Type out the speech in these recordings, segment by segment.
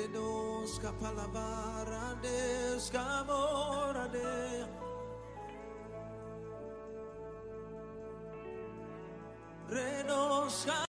Renosca palavara desca mora de. Renosca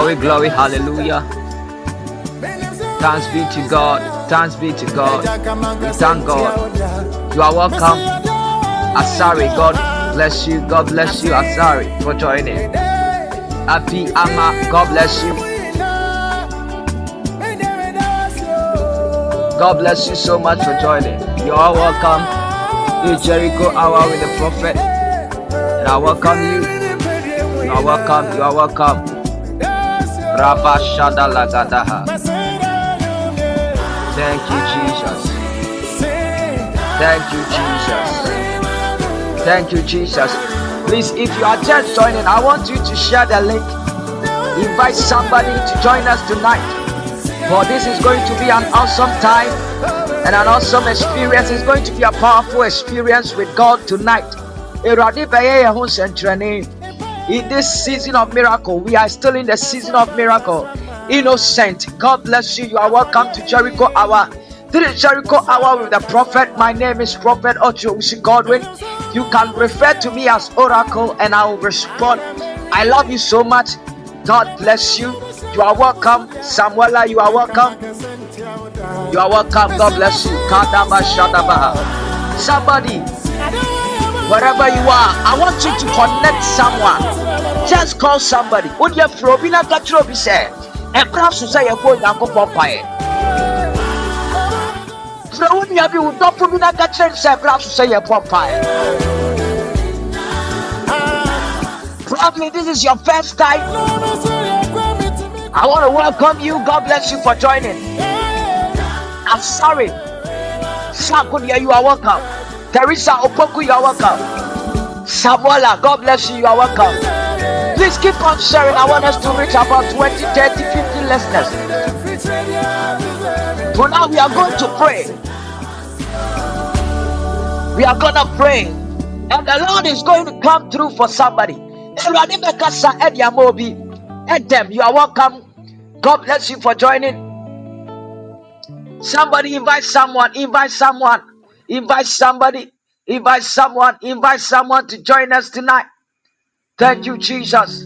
Glory, glory, hallelujah. Thanks be to God. Thanks be to God. We thank God. You are welcome. Asari, God bless you. God bless you, Asari, for joining. Happy Ama, God bless you. God bless you so much for joining. You are welcome to Jericho Hour with the Prophet. And I welcome you. You are welcome. You are welcome. Thank you, Jesus. Thank you, Jesus. Thank you, Jesus. Please, if you are just joining, I want you to share the link. Invite somebody to join us tonight. For this is going to be an awesome time and an awesome experience. It's going to be a powerful experience with God tonight. In this season of miracle, we are still in the season of miracle. Innocent, God bless you. You are welcome to Jericho Hour. This is Jericho Hour with the Prophet. My name is Prophet Ocho Usi Godwin. You can refer to me as Oracle and I will respond. I love you so much. God bless you. You are welcome. Samuela, you are welcome. You are welcome. God bless you. Kadaba Shadabaha. Somebody, wherever you are, I want you to connect someone. Just call somebody. Would you throw in a gatro be said? And perhaps you say you're going to go for fire. Throw in your view, don't put in a gatro and say, perhaps you say you're for fire. Probably this is your first time. I want to welcome you. God bless you for joining. I'm sorry. Sakunya, you are welcome. Teresa Opoku, you are welcome. Samuela, God bless you. You are welcome. Please keep on sharing. I want us to reach about 20, 30, 50 listeners. For now, we are going to pray. We are going to pray. And the Lord is going to come through for somebody. Edem, you are welcome. God bless you for joining. Somebody invite someone, invite someone, invite somebody, invite someone, invite someone to join us tonight. Thank you, Jesus.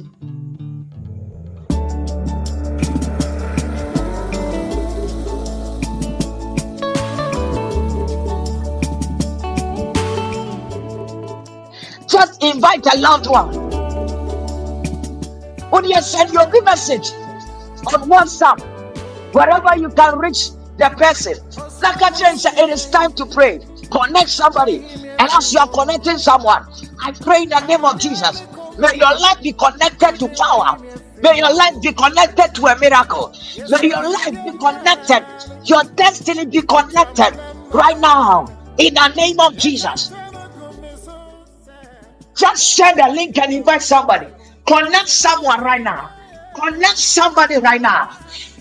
Just invite a loved one. You send your message on WhatsApp, wherever you can reach the person. Like it is time to pray. Connect somebody. And as you are connecting someone, I pray in the name of Jesus. May your life be connected to power. May your life be connected to a miracle. May your life be connected. Your destiny be connected right now in the name of Jesus. Just share the link and invite somebody. Connect someone right now. Connect somebody right now.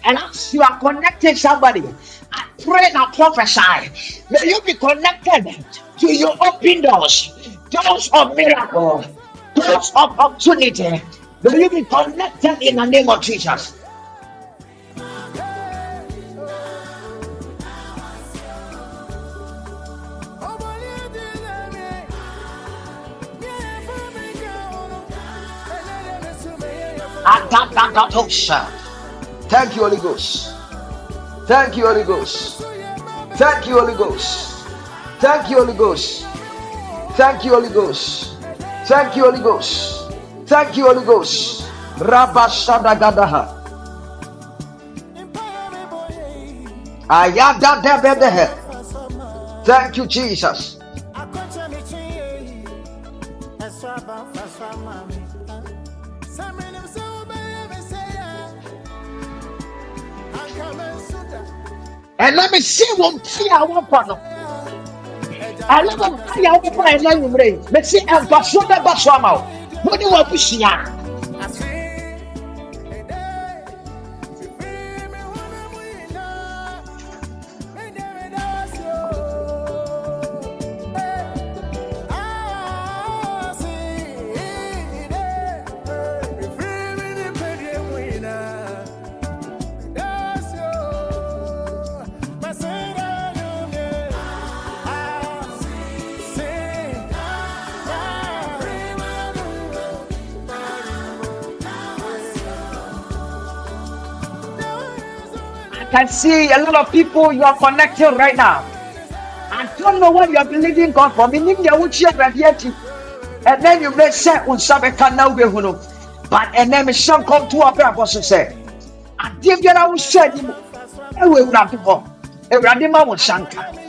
And as you are connecting somebody, I pray and I prophesy. May you be connected to your open doors, doors of miracle, doors of opportunity. May you be connected in the name of Jesus. Thank you, Holy Ghost. Thank you, Holy Ghost. Thank you, Holy Ghost. Thank you, Holy Ghost. Thank you, Holy Ghost. Thank you, Holy Ghost. Thank you, Holy Ghost. Rabashadagadaha. Ayada debedehe. Thank you, Jesus. And let me see one see I want for And let me see how people are learning me. Let's see and for so that but somehow. What do you want to see? a lot of people you are connected right now. I don't know what you are believing God for. Meaning you will share and then you may say but and then some come to our apostle say I give you now we will have to go. Eradima will shanka.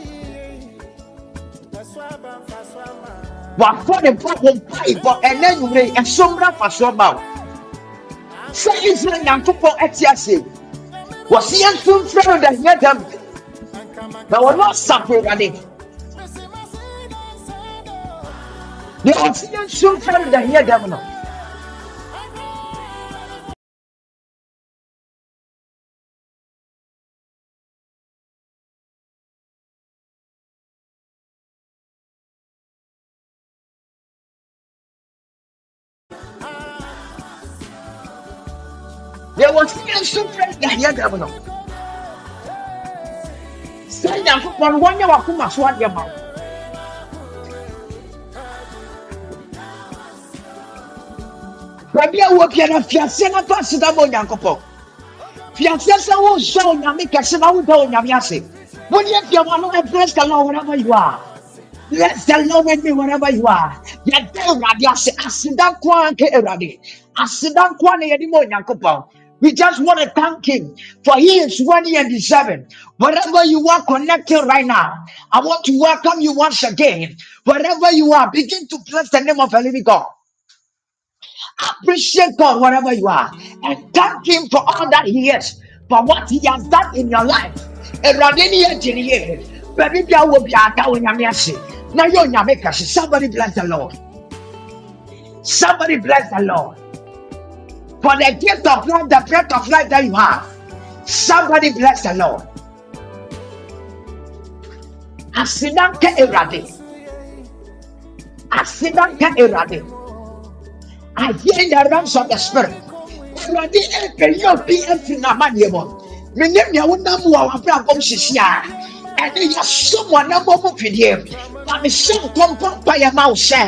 Wafɔ ne bɔ wɔn mpaebɔ ɛnɛ nwere ɛsomra fa so ma wo sɛ israel nyankopɔn ɛte ase wɔsi yɛn nso mfrɛ no da hiɛ dɛm na wɔn asafo awurade deɛ wɔsi yɛn no. No hiɛ dɛm no. sɛ nyankopɔn wɔnyɛ wakoma so adeɛ ma wo. Baabi a wɔ biara fiaseɛ na fa aseda ma onyankopɔn. Fiaseɛ sɛ wonsɔ onyame kɛse na woda onyame ase. Wone afiama no bless the lord wherever you are bless the lord with me wherever you are yɛda awurade ase. Aseda nko a nke awurade. Aseda nko a na yɛde ma we just want to thank him for he is worthy and deserving. Wherever you are connected right now, I want to welcome you once again. Wherever you are, begin to bless the name of the living God. Appreciate God wherever you are and thank Him for all that He is, for what He has done in your life. Awurade ne yɛ gyere yie. Na yɛ Onyame. Somebody bless the Lord. Somebody bless the Lord. For the gift of life, the breath of life that you have. Somebody bless the Lord. Asidanka Awurade. Asidanka Awurade. I hear in the realms of the spirit. Awurade ɛpɛ yɛ obi ɛfiri n'amadeɛ mu. Menim nea wonam wɔ w'abrabɔ sisi a ɛne yɛsom wɔ nam mu fidie. Na mehyɛ nkɔmpɔ mpa yɛ ma wo sɛ,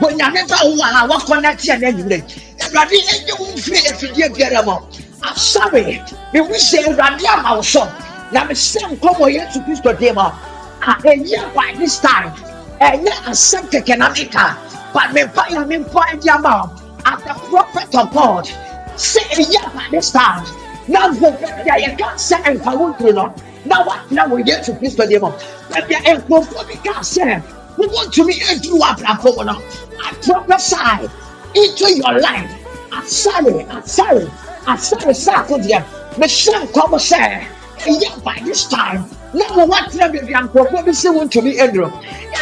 Onyame ba wo a wɔkɔnɛte ɛnɛ nwumerɛ. Awurade ɛnyɛ wo mfiri afidie biara mu. Asɔre, mehu sɛ Awurade ama wo so. Na mehyɛ wɔ Yesu Kristo dim mu. A ɛnyɛ by this time. Ɛnyɛ asɛm kɛkɛ na meka. But mempa yɛ mempa ɛde ama wo. As the prophet of God, say ɛnyɛ by this time. Na mfofo bi a yɛka sɛ ɛmfa wo nturo no. Na watena wɔ Yesu Kristo dim mu. Baabi a nkurɔfoɔ bi ka sɛ, wontumi ɛduru w'abrabɔ mu no. I prophesy into your life. I'm sorry, I'm sorry, I'm sorry, Sakudia. The son come say, yeah, by this time, now what baby I'm probably want to be Andrew.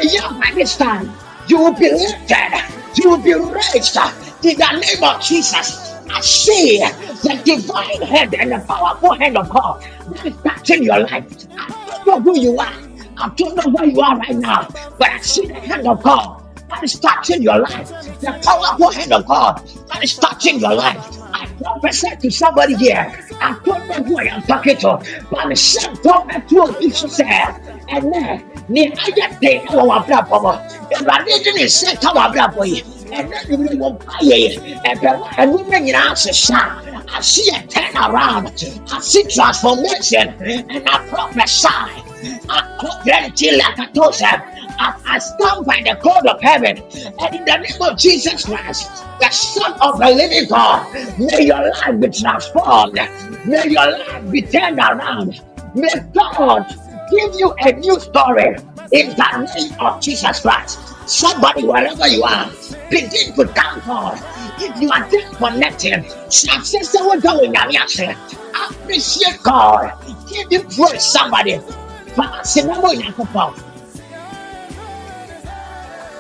Yeah, by this time, you will be lifted, you will be raised in the name of Jesus. I see the divine hand and the powerful hand of God that is touching your life. I don't know who you are. I don't know where you are right now, but I see the hand of God that is touching your life. The powerful hand of God that is touching your life. I prophesy to somebody here. I don't know who I am talking to, but the same prophet to Jesus said, and then near I get paid our platform. If I didn't say, come on, platform. And it, and women in answer, I see a turn around. I see transformation, and I prophesy. I, guarantee like a tosa. I stand by the code of heaven and in the name of Jesus Christ, the Son of the living God, may your life be transformed. May your life be turned around. May God give you a new story in the name of Jesus Christ. Somebody, wherever you are, begin to thank God. If you are disconnected, Appreciate God. Give him praise, somebody.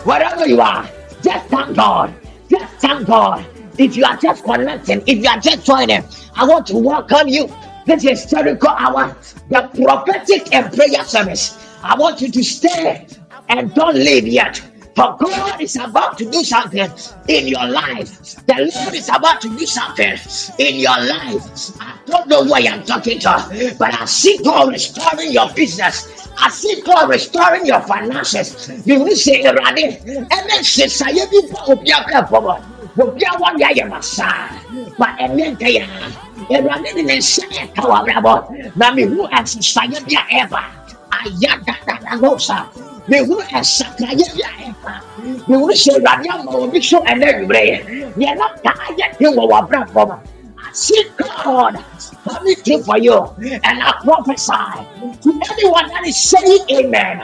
Wherever you are, just thank God. Just thank God. If you are just connecting, if you are just joining, I want to welcome you. This historical hour, the prophetic and prayer service. I want you to stay and don't leave yet. For God is about to do something in your life. The Lord is about to do something in your life. I don't know why I'm talking to, but I see God restoring your business. I see God restoring your finances. You will say, Rani, and then say, Sayabi, Obiaka, Bobo, Obiawa, Yamasa, but and then they are. Awurade de ne nsa ɛka wɔ abrabɔ na mehu ɛsesaeɛ bi a ɛba ayɛ dadadago sa mehu ɛsakrayɛ bi a ɛba mehu sɛ awurade ama obi so ɛnɛ awumerɛ neɛ na ka ayɛ den wɔ wɔ abrabɔ mu see God. Coming for you. And I prophesy to anyone that is saying amen,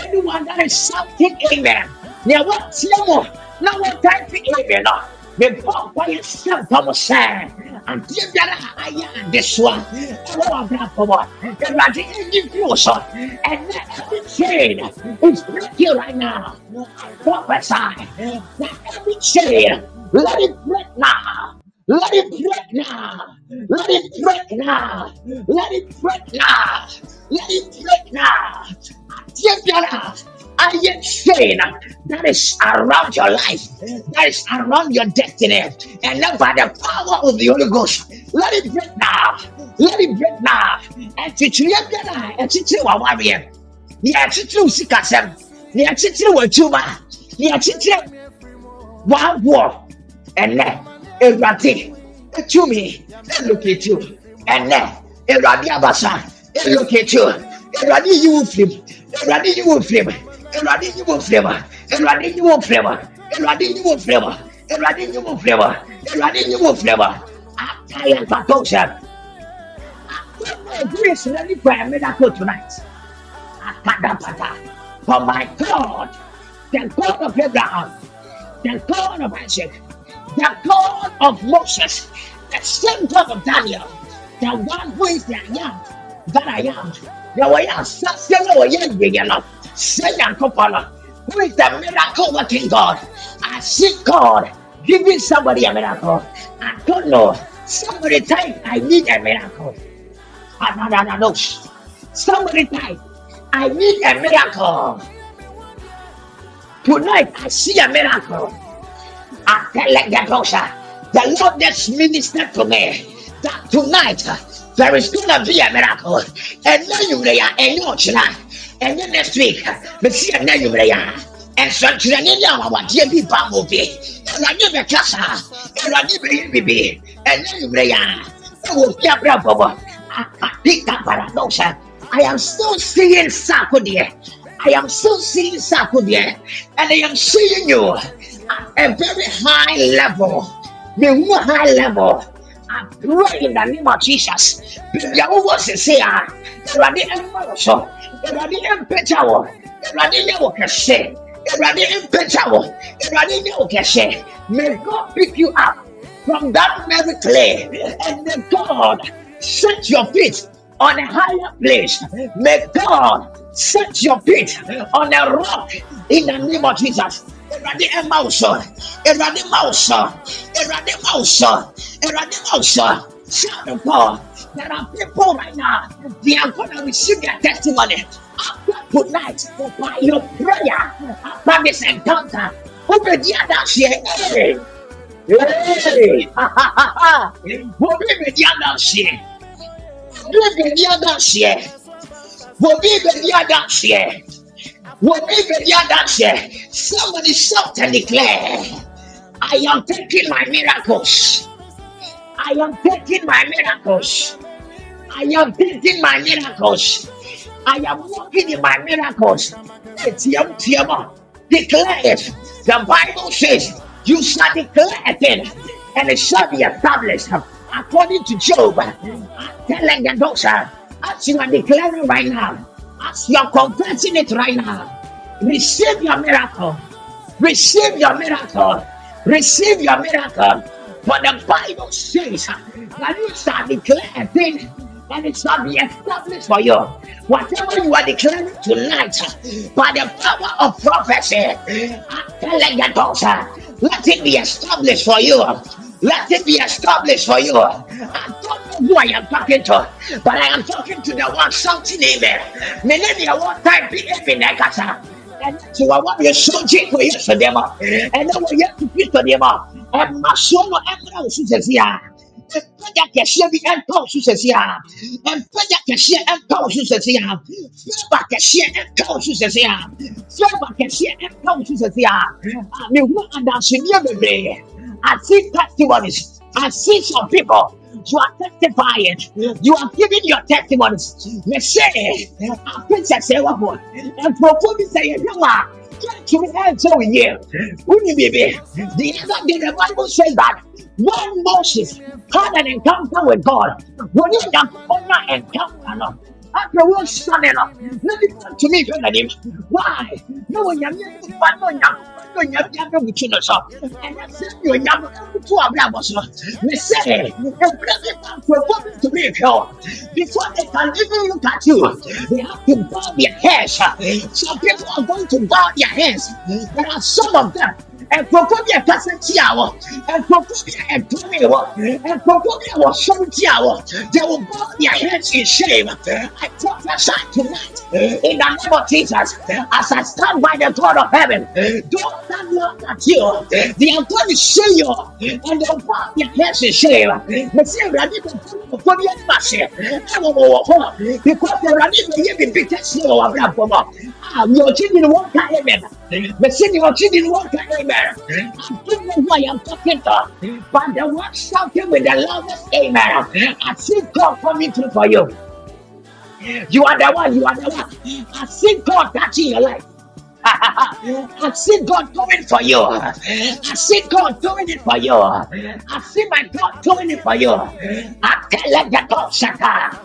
anyone that is shouting amen. Now, your now what time to amen? Before quiet symptom say, and give that I this one. I'm not for what. I didn't give you so. And every chain is breaking now. I prophesy that every chain, let it break now. Let it break now. Let it break now. Let it break now. Let it break now. I am saying that is around your life, that is around your destiny, and then by the power of the Holy Ghost, let it break now. Let it break now. And to you, and to you, a warrior. Yeah, to you, Sikasem. Yeah, to you, a tumor. Yeah, to you, one war. And then. Ewurade etumi eloketi o ɛnɛ Ewurade abasa eloketi o Ewurade yi wo firim Ewurade yi wo firim Ewurade yi wo firim Ewurade yi wo firim Ewurade yi wo firim Ewurade yi wo firim Ewurade yi wo firim ataya bato sɛ grace na nipa yɛ miracle tonight. Akadapata for my God the God of Abraham the God of Isaac the God of Moses, the same God of Daniel, the one who is the I am, that I am. The way I say, no, I am yellow. Say, who is the miracle working God? I see God giving somebody a miracle. I don't know. Somebody type, I need a miracle. No. Somebody type, I need a miracle. Tonight, I see a miracle. I tell the the Lord just ministered to me that tonight uh, there is gonna be a miracle. And now you lay and you tonight. And then next week, we see a name you lay. And so to the name of what dear people will be. And I never casa. Ah. And I never be. And then you lay. I will be. I paradoxa. I am still seeing Sakudia. I am still seeing Sakudia. And I am seeing you at a very high level. The high level. Pray in the name of Jesus. Was to say, Awurade ɛmma wo so. Awurade ɛmpagya wo. Awurade yɛ wo kɛse. May God pick you up from that very clay and may God set your feet on a higher place. May God set your feet on a rock in the name of Jesus. Erade Emauso, Erade Mauso, Erade Mauso, Erade Mauso. Shout of God. There are people right now, they are going to receive their testimony after tonight by your prayer, after this encounter. Open the other share. Hey, hey, ha ha ha ha. Open the other share. Open the other share. Other share. Open the other share. Somebody shout and declare, I am taking my miracles. I am taking my miracles. I am taking my miracles. I am walking in my miracles. Tiam, tiam, ah. Declare it. The Bible says, You shall declare thing, and it shall be established. According to Job, telling the doctor, as you are declaring right now, as you are confessing it right now, receive your miracle. Receive your miracle. Receive your miracle. For the Bible says that you shall declare a thing and it shall be established for you. Whatever you are declaring tonight, by the power of prophecy, let it be established for you. Let it be established for you. I don't know who I am talking to, but I am talking to the one shouting amen. Of what time be in ɛna ti wa wa yɛ sɔgye wɔ yɛ sɔ nneɛma ɛna wɔ yɛ tupi sɔ nneɛma ɛma so no ɛmra wo so sɛsi a mpagya kɛseɛ bi ɛmpa wo so sɛsi a mpagya kɛseɛ ɛmpa wo so sɛsi a fɛba kɛseɛ ɛmpa wo so sɛsi a fɛba kɛseɛ ɛmpa wo so sɛsi a mehu adansedeɛ I see testimonies. I see some people you are testifying. You are giving your testimonies. Me say, I more. And for me say, you are. To me you. Uni baby. The other day the Bible says that when Moses had an encounter with God, when he had an encounter, me, before they can even look at you, they have to bow their heads. Some people are going to bow their heads. There are some of them nkurɔfoɔ bi a ɛkasa tia wɔ nkurɔfoɔ bi a ɛdome wɔ nkurɔfoɔ bi a wɔsɔre tia wɔ they will bow their heads in shame I prophesy tonight in the name of Jesus as I stand by the God of heaven those that look at you. They are going to see you and they will bow their heads in shame mesi awurade nkurɔfoɔ bi anim ase ɛwɔ wɔ wɔ hɔ because awurade bɛ yɛ bibi kɛseɛ wɔ wɔ abrabɔ mu a yɛ ɔkyi ni wɔn ka amen mesi ni ɔkyi ni wɔn ka amen. I don't know who I am talking to, but the one shouting with the loudest amen. I see God coming through for you. You are the one, you are the one. I see God touching your life. I see God doing for you. I see God doing it for you. I see my God doing it for you. I tell you the God shaka.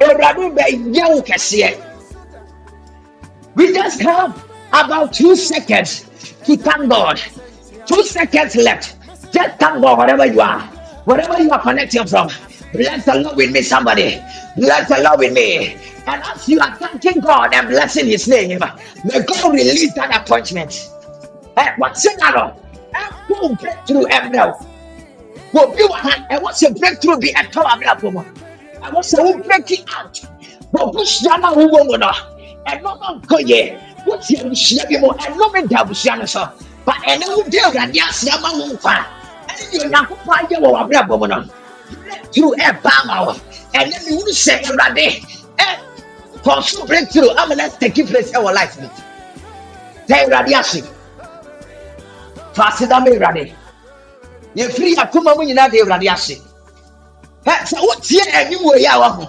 Awurade bɛyɛ wo kɛseɛ we just have about two seconds to thank God. Two seconds left. Just thank God wherever you are. Wherever you are connecting from. Bless the Lord with me, somebody. Bless the Lord with me. And as you are thanking God and blessing His name, may God release that appointment. Eh, what's it now? Who eh, breakthrough eh, now? Will be one and eh, what's a breakthrough be a tower? I was a breaking out. But push down a woman ɛno no nkɔ yɛ wote abusua bi mu ɛno me da abusua no so ba ɛne wode awurade ase ama wo nkwa ɛne deɛ onyankopɔn ayɛ wɔ w'abrabɔ mu no breakthrough ɛba ama wɔ ɛne ne wuru sɛ awurade ɛ kɔnso breakthrough ama na take place ɛwɔ life. Bi sɛ awurade ase fa ase da ma awurade yɛfiri akoma mu nyinaa de awurade ase ɛ sɛ wotie anim wɔ yi a waho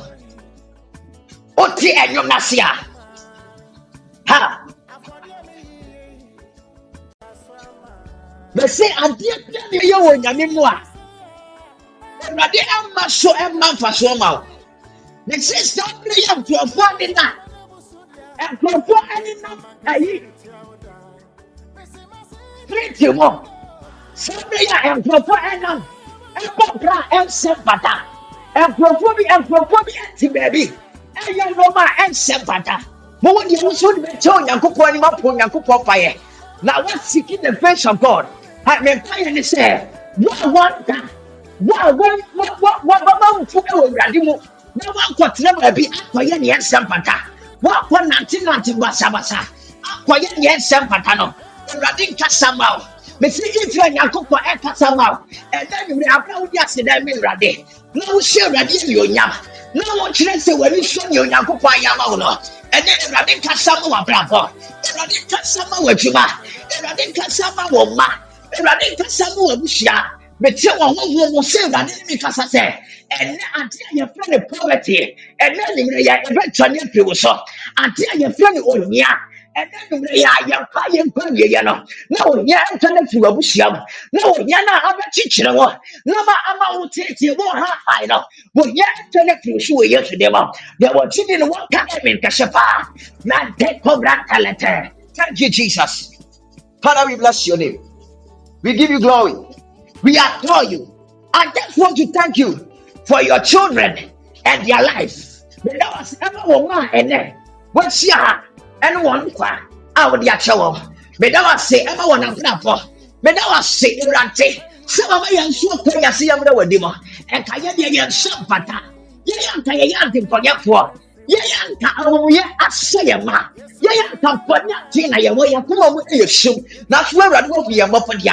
wote ɛnwom no ase a ha! Bɛsɛ adeɛ bia ne ɛyɛ wɔ nyame mu a. Awurade ama so ɛma mfa so ma wo. Ne sɛ saa bere yɛ nkurɔfoɔ de no nkurɔfoɔ ɛnenam ayi. Street mu sábẹ yà nkurɔfoɔ ɛnam ɛkɔ bra ɛnsɛ pata nkurɔfoɔ bi nkurɔfoɔ bi ɛti baabi. Ɛyɛ nneɛma a ɛnsɛ pata mo wɔ deɛ nso de bɛ kyɛ onyankopɔn anim apɔ onyankopɔn fayɛ na wɔn seeking the face of god. Ha mɛ mpa yɛ ne sɛ wɔn a wɔn da wɔn a wɔn wɔn wɔn wɔn wɔn wɔn mfu ɛwɔ awurade mu na wɔn akɔtena baabi akɔyɛ neɛ ɛnsɛ pata wɔn akɔ nante nante basabasa akɔyɛ neɛ ɛnsɛ pata no awurade nkasa ma o. Mesi ifra nyankopɔn ɛkasa ma o. Ɛnna nwere abira wo di ase dɛ mi awurade na wohyɛ awurade yɛ onyam na wɔkyerɛ sɛ w'ani sɔ nea onyankopɔn ayɛ ama wo no ɛnɛ awurade nkasa ma w'abrabɔ. Awurade nkasa ma w'adwuma. Awurade nkasa ma wɔ mma. Awurade nkasa ma w'abusua. Mete wɔn ho ho mo sɛ awurade ne mi kasa sɛ ɛnɛ ade a yɛfrɛ ne poverty ɛnɛ nwere yɛ ɛbɛtɔ ne apiri wo so. Ade a yɛfrɛ ne onia ɛnɛ nwere yɛ ayɛmpa yɛmpa wieyɛ no na ohia ɛntɔ no afiri w'abusua mu na ohia no a abɛkyekyere wɔ na ma ama wo teetee wɔ ha hae no ohia ɛntɔ no afiri so wɔ yesu deɛ mu deɛ wɔgye di no wɔnka ɛme nkɛhyɛ paa na de kɔbra kalɛtɛ Thank you, Jesus. Father, we bless your name. We give you glory. We adore you. I just want to thank you for your children and their life. meda wase ɛma wɔ mu a ɛnɛ wɔahyia ha ɛne wɔn nkwa a wɔde akyɛ wɔn meda wase ɛma wɔn abrabɔ meda wase awurade sɛ mama yɛn nso ɔkɔ yɛse yɛm dɛ wɔdi mu ɛnka yɛdeɛ yɛn nsa mpata. Yɛyɛ anka yɛyɛ adempɔnyɛfoɔ yɛyɛ anka amumuyɛ asɛ yɛn ma. Yɛyɛ anka mpɔne ate na yɛwɔ yɛn koma mu ɛyɛ sum Now, swear and hope your moped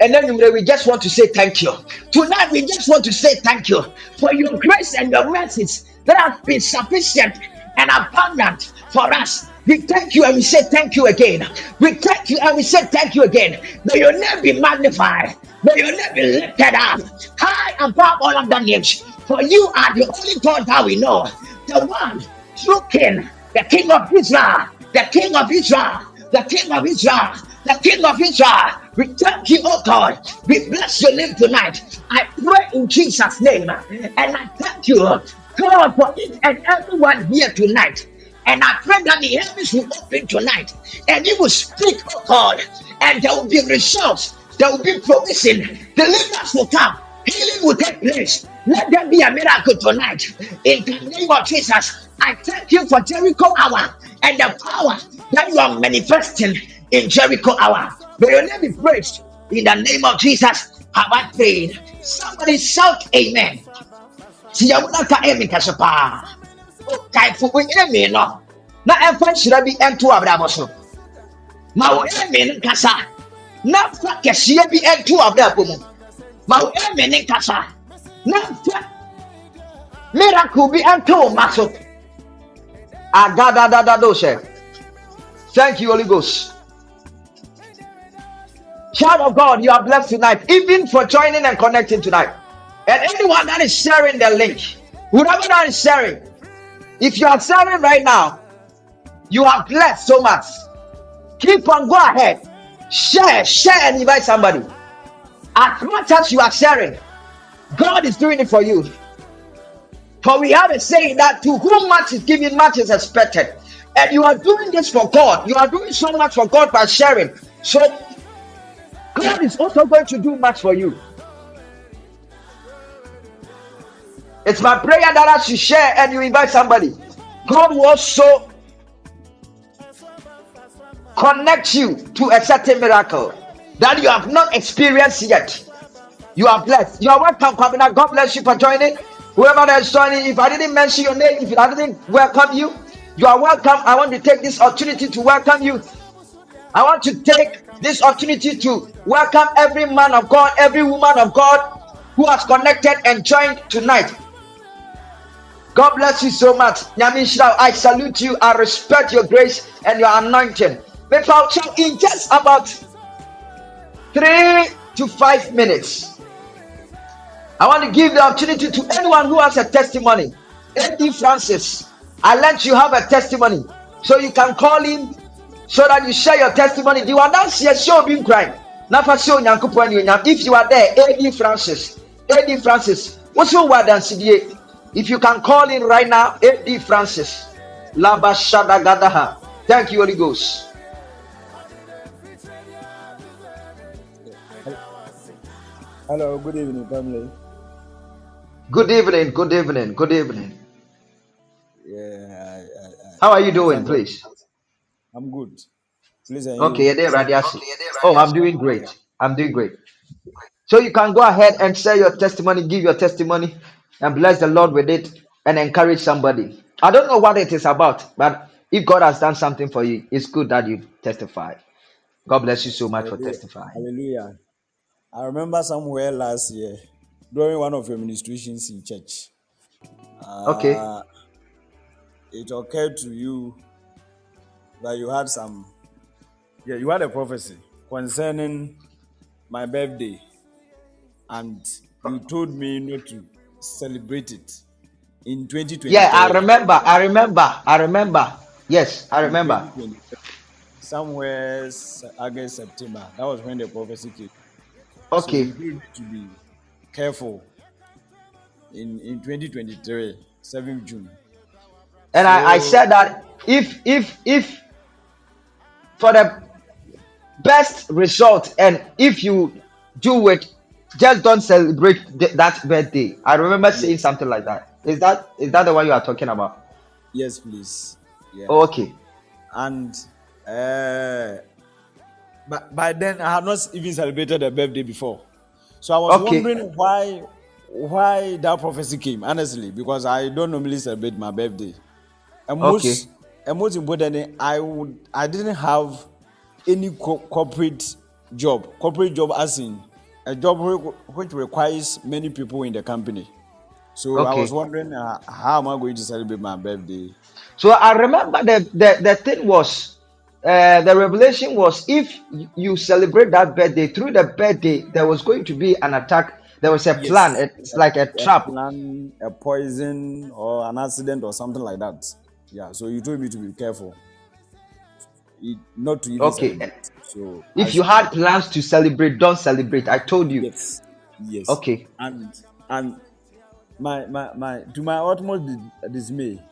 And then we just want to say thank you. Tonight, we just want to say thank you for your grace and your mercies that have been sufficient and abundant for us. We thank you and we say thank you again. We thank you and we say thank you again. May your name be magnified. May your name be lifted up high above all of names. For you are the only God that we know, the one true King, the King of Israel, the King of Israel, the King of Israel, the King of Israel. We thank you, oh God. We bless your name tonight. I pray in Jesus' name. And I thank you, God, for each and everyone here tonight. And I pray that the heavens will open tonight and you will speak, oh God, and there will be results, there will be provision, deliverance will come, healing will take place. Let there be a miracle tonight. In the name of Jesus, I thank you for Jericho hour and the power that you are manifesting in Jericho hour. May your name be praised. In the name of Jesus, have I prayed. Somebody shout amen. Si ya wuna ka amen ka so paa. O kaifo wo amen no. Na ɛmfa nhyira bi ɛnto abrabɔ so. Ma wo amen nkasa. Na fa kɛseɛ bi ɛnto abrabɔ mu. Ma wo amen nkasa. Na fa miracle bi ɛnto wo ma so. Agadadadadoshe. Thank you, Holy Ghost. Child of God, you are blessed tonight, even for joining and connecting tonight. And anyone that is sharing the link, whoever that is sharing, if you are sharing right now, you are blessed so much. Keep on, go ahead. Share, share, and invite somebody. As much as you are sharing, God is doing it for you. For we have a saying that to whom much is given, much is expected. And you are doing this for God. You are doing so much for God by sharing. So God is also going to do much for you. It's my prayer that as you share and you invite somebody, God will also connect you to a certain miracle that you have not experienced yet. You are blessed. You are welcome, Kwabena. God bless you for joining. Whoever that is joining, if I didn't mention your name, if I didn't welcome you, you are welcome. I want to take this opportunity to welcome you. I want to take this opportunity to welcome every man of God, every woman of God who has connected and joined tonight. God bless you so much. Nyamin Shirao, I salute you. I respect your grace and your anointing. But in just about three to five minutes, I want to give the opportunity to anyone who has a testimony. Eddie Francis, I let you have a testimony. So you can call him so that you share your testimony. You are not here, show being crying. If you are there, Eddie Francis, Eddie Francis, what's your word and CDA? If you can call in right now, Eddie Francis, Laba Shada Gadaha, Thank you, Holy Ghost. Hello, good evening, family. Good evening, good evening, good evening. Yeah, I, I, I, How are you doing, please? I'm good. Please, and Okay, you? you're there, Radiasi. Oh, I'm doing great. I'm doing great. So you can go ahead and share your testimony, give your testimony, and bless the Lord with it and encourage somebody. I don't know what it is about, but if God has done something for you, it's good that you testify. God bless you so much for Hallelujah. testifying. Hallelujah. I remember somewhere last year during one of your ministrations in church. Okay. Uh, it occurred to you that you had some, yeah, you had a prophecy concerning my birthday, and you told me not to celebrate it in 2020. Yeah, I remember. I remember. I remember. Yes, I remember. somewhere August, September. That was when the prophecy came. So Okay. you need to be careful in in 2023, 7th June. And I, I said that if if if for the best result and if you do it just don't celebrate th- that birthday. I remember saying something like that. Is that is that the one you are talking about? Yes, please, yeah. oh, okay. And uh, but by then I had not even celebrated a birthday before, so I was okay. wondering why why that prophecy came. Honestly, because I don't normally celebrate my birthday, and okay. most and most importantly, I would I didn't have any co- corporate job, corporate job as in a job which requires many people in the company. So I was wondering uh, how am I going to celebrate my birthday? so i remember the the, the thing was uh, the revelation was if you celebrate that birthday through the birthday there was going to be an attack there was a plan Yes, it's like a a, a trap plan, a poison, or an accident, or something like that. Yeah. So you told me to be careful, it, not to even okay. celebrate. So if you had plans to celebrate don't celebrate. I told you. Yes, yes, okay. And and my my my to my utmost dismay.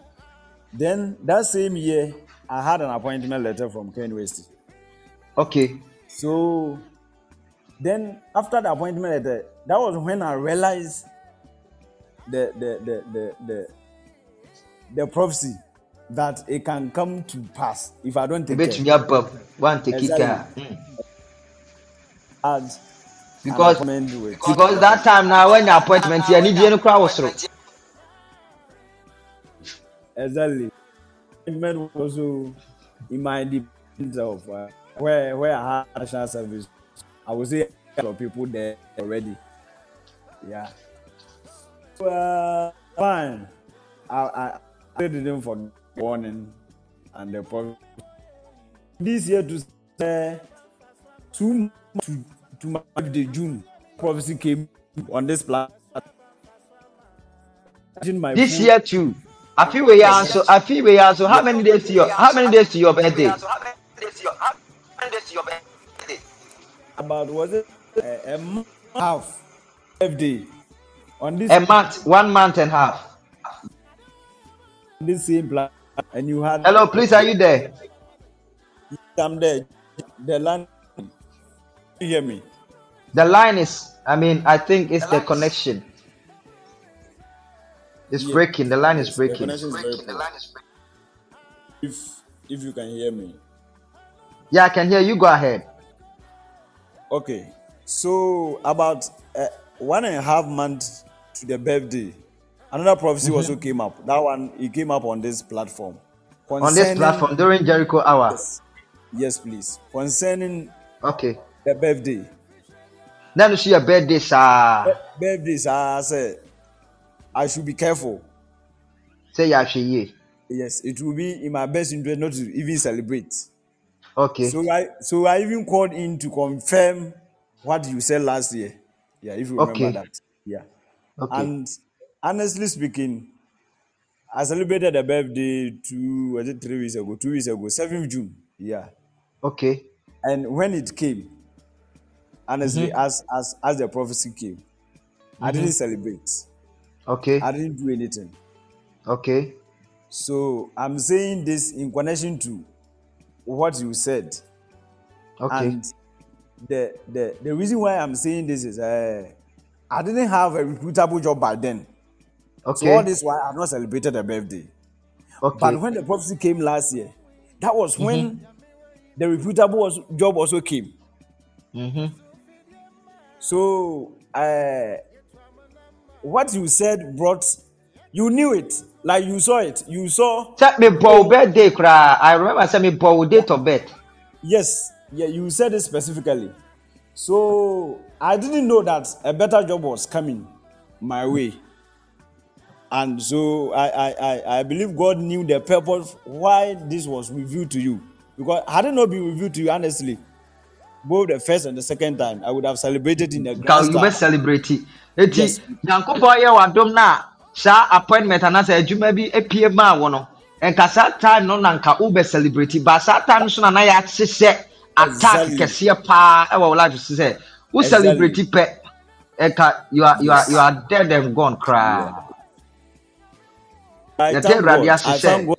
Then that same year, I had an appointment letter from Ken West. okay. So then after the appointment letter, that was when I realized the the the the the, the prophecy that it can come to pass if I don't take care. ebetumi aba mu wantake Exactly. care Mm. Had because because that time now when your appointment yɛ need no kora wɔ soro exactly appointment was also in my department of uh, where where I had national service. I would say a lot of people there already. Yeah. So, uh, fine. I I, I didn't for warning and the problem this year to say two months to to my birthday June prophecy came on this platform. This year too. Afi wei ya nso afi wei ya nso how many days to your how many days to your birthday? About was it a, a month half birthday on this a month one month and half. This same plan and you had hello please are you there? I'm there. The land you hear me? The line is i mean i think it's the connection. It's yes breaking. The line is yes the breaking. connection is very if if you can hear me. Yeah i can hear you. Go ahead. Okay. So about uh, one and a half months to the birthday another prophecy also came up. That one it came up on this platform. On this platform during jericho hour? Yes. Yes please. Concerning okay. the birthday. Na you see your birthday saa birthdays i say i should be careful. Say ahwɛ yie yes it will be in my best interest not to even celebrate. Okay. So i so i even called in to confirm what you said last year. Yeah if you remember okay. that. Yeah. Okay. And honestly speaking i celebrated a birthday two was it three weeks ago two weeks ago 7th june yeah okay and when it came honestly mm-hmm. as as as the prophecy came i Mm-hmm. didn't celebrate okay i didn't do anything okay So I'm saying this in connection to what you said. Okay. And the the the reason why I'm saying this is uh, I didn't have a reputable job by then. Okay. So all this why I've not celebrated a birthday. okay. But when the prophecy came last year, that was when Mm-hmm. the reputable was, job also came. Mhm. So uh, what you said brought you knew it, like you saw it. You saw Sɛ mebɔ wo birthday koraa. I remember sɛ mebɔ wo date of birth. yes, yeah, you said it specifically. So I didn't know that a better job was coming my way. And so I, I, I, I believe God knew the purpose why this was revealed to you. Because had it not been revealed to you, honestly, both the first and the second time, I would have celebrated in a Nka grand you style. celebrate. Eti Yes. Nyankopɔn yɛ w'adom na saa appointment anaasɛ adwuma bi apue maa wo no. Nka saa time no na nka wobɛ celebrate. Ba saa time so na na yɛahyehyɛ attack kɛseɛ paa ɛwɔ wo life so sɛ wo celebrate pɛ. Nka you are you are you are dead and gone koraa. I Yɛte thank Awurade God. I thank God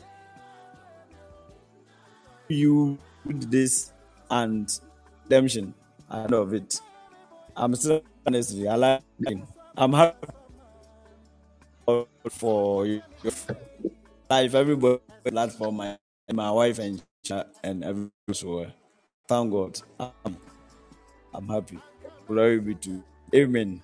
you did this and redemption out of it. I'm still honestly, I like it. I'm happy for your life, everybody platform, my my wife and and everyone. So thank God. I'm, I'm happy. Glory be to Amen.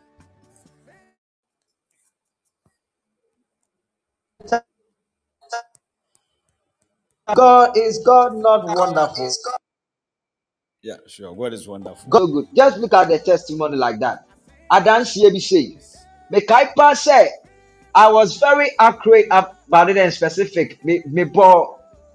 God is God not wonderful. Yeah, sure. God is wonderful. God good. Just look at the testimony like that. Adansi bi say, mekae pa I was very accurate about it and specific. Me me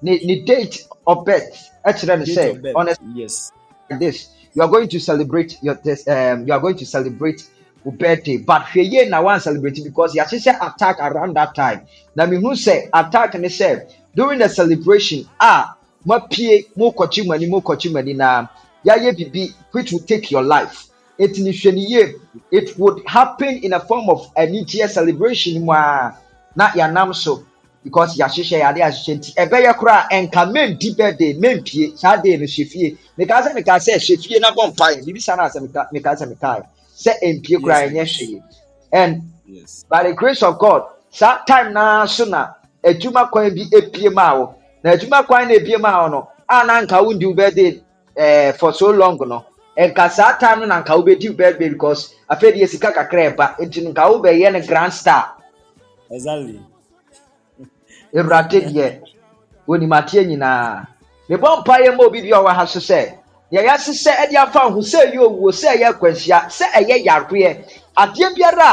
ne ne date of birth. Ne Date sɛ of birth. on Yes. like this you are going to celebrate your test um you are going to celebrate your birthday but yie na wan celebrate because yɛahyehyɛ attack around that time na mehu sɛ attack ne sɛ during the celebration a moapue mokɔkye mo ani mokɔkye mo ani na yɛayɛ biribi which will take your life. Eti ne hwɛ ne yie it would happen in a form of anigyeɛ celebration mu a na yɛnam so because yɛahyehyɛ yɛade ahyehyɛ nti ɛbɛyɛ koraa ɛnka mendi birthday mempie saa day no hyɛ fie. Mekaa sɛ mekaa sɛ hyɛ fie na bɔ mpaeɛ biribisa no a sɛ meka- mekaa sɛ mekae sɛ ɛmpie koraa ɛnyɛ hwee and Yes. by the grace of god saa time naa so na adwuma kwan bi epie maa wo. Na adwuma kwan na epie maa wo no a na nka wo ndi wo birthday eh, for so long no nka saa time no na nka wo bedi wo birthday because afei deɛ sika kakra ɛba. Nti nka wo bɛyɛ no grand star. Exactly. awurade deɛ onim ateɛ nyinaa. Mebɔ mpaeɛ ma obi bi a ɔwɔ ha so sɛ deɛ yɛase sɛ ɛde afa ho sɛ ɛyɛ owuo sɛ ɛyɛ akwanhyia sɛ ɛyɛ yareɛ adeɛ biara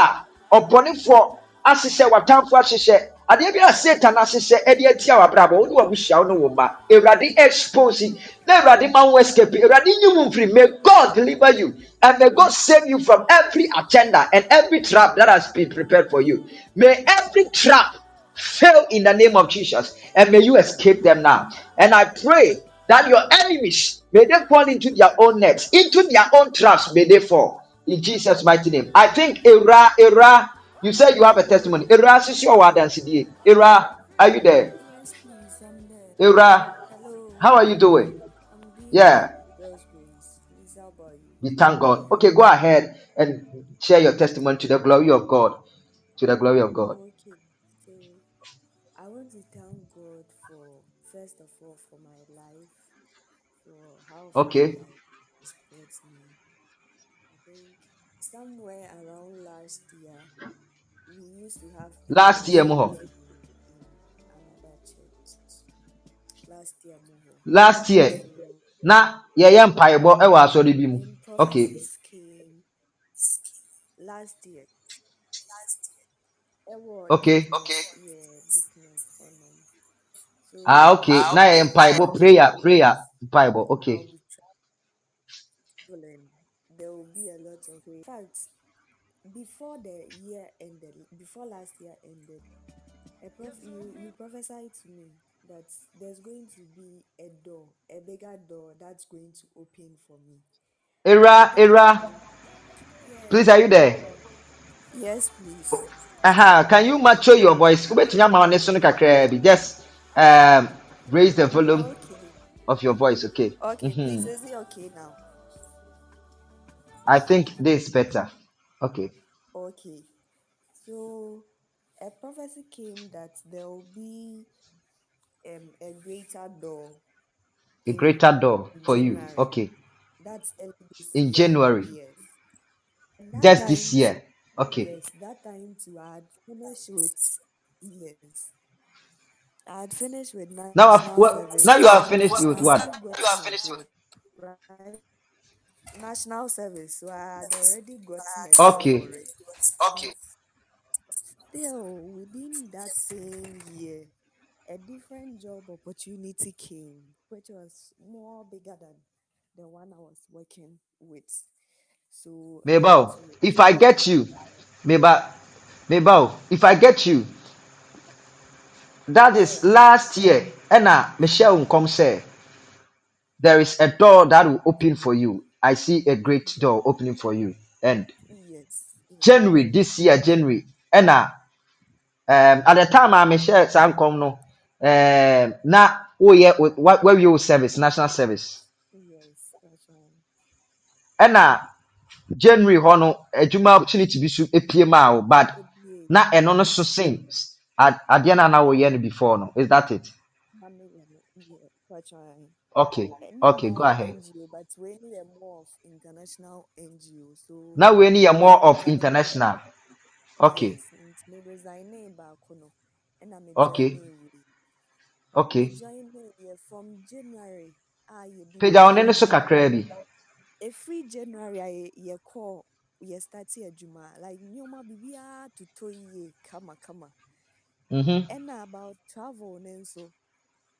a ɔbɔnefoɔ ahyehyɛ w'atamfoɔ ahyehyɛ adeɛ biara a satan ahyehyɛ ɛde atia w'abrabɔ wo ne w'abusua wo ne wo mma awurade expose na awurade ma wo escape awurade nyi mu mfiri. May god deliver you and may god save you from every agenda and every trap that has been prepared for you. May every trap fail in the name of Jesus and may you escape them now. And I pray that your enemies may they fall into their own nets, into their own traps, may they fall. In Jesus' mighty name. I think Era, Era, you said you have a testimony. Era, is your word and CD. Era, are you there? Yes, please, I'm there. Era, how are you doing? Yeah, God's grace. Please, how about you? we thank God. Okay, go ahead and share your testimony to the glory of God. To the glory of God. Okay, so I want to thank God for first of all for my life, for how far Okay, brought me. I think somewhere around last year, we used to have last year, meetings Moho. in another church. Last year, Moho. Last year, na yɛyɛ mpaebɔ ɛwɔ asɔre bi mu. Okay, last year, okay. deaconess yeah deaconess hɔnom so Ah, okay. Na yɛyɛ mpaebɔ prayer, prayer, mpaebɔ. Okay. there will be a lot of in fact before the year ended before last year ended a prof you you prophesied to me that there's going to be a door a bigger door that's going to open for me Era, era. Please, are you there? yes please Aha, can you mature your voice? Wobɛtumi ama ne so no kakraa bi. Just um, raise the volume. okay of your voice. Okay. Okay, please, hmm is it okay now? I think this is better. Okay. Okay. So a prophecy came that there will be um, a greater door A in greater door for you. January. Okay. That's early this In year. January. Yes. And that Just this time, year. Okay. yes, that time too, I had finished with yes. I had finished with Now, I've, national well, service, now you have and finished I with what? still gotten a job, right? National service. So I had already gotten a job Okay. for it. Still, within that same year, a different job opportunity came, which was more bigger than the one I was working with. So I had Mabel, to if I get you, Mabel, Mabel, if I get you, that is yeah, last year. Anna Michelle come say there is a door that will open for you. I see a great door opening for you. And yes, yes, January this year, January, Anna, um, at the time I Sam come no, um, na oh yeah, what where you service national service. yes, that's right. Ɛna January hɔ no adwuma opportunity bi so epie ma wo but Ebie, na ɛno no so sen ad- adeɛ no a na woyɛ no before no is that it mami yeah, that's right. Okay okay go ahead. NGO, but we need a more of international NGO. So wei ni yɛ me more of international. Okay. Yes, nti me resign baako no, ɛna me okay. wei. Me okay. Join yɛ from January. A yɛde pagya wo ne no so biribiara kakraa bi? Ɛfiri January a yɛ yɛkɔɔ yɛ start adwuma like nneɛma biribiara totɔ yie kama kama. mhm ɛna about travel ne nso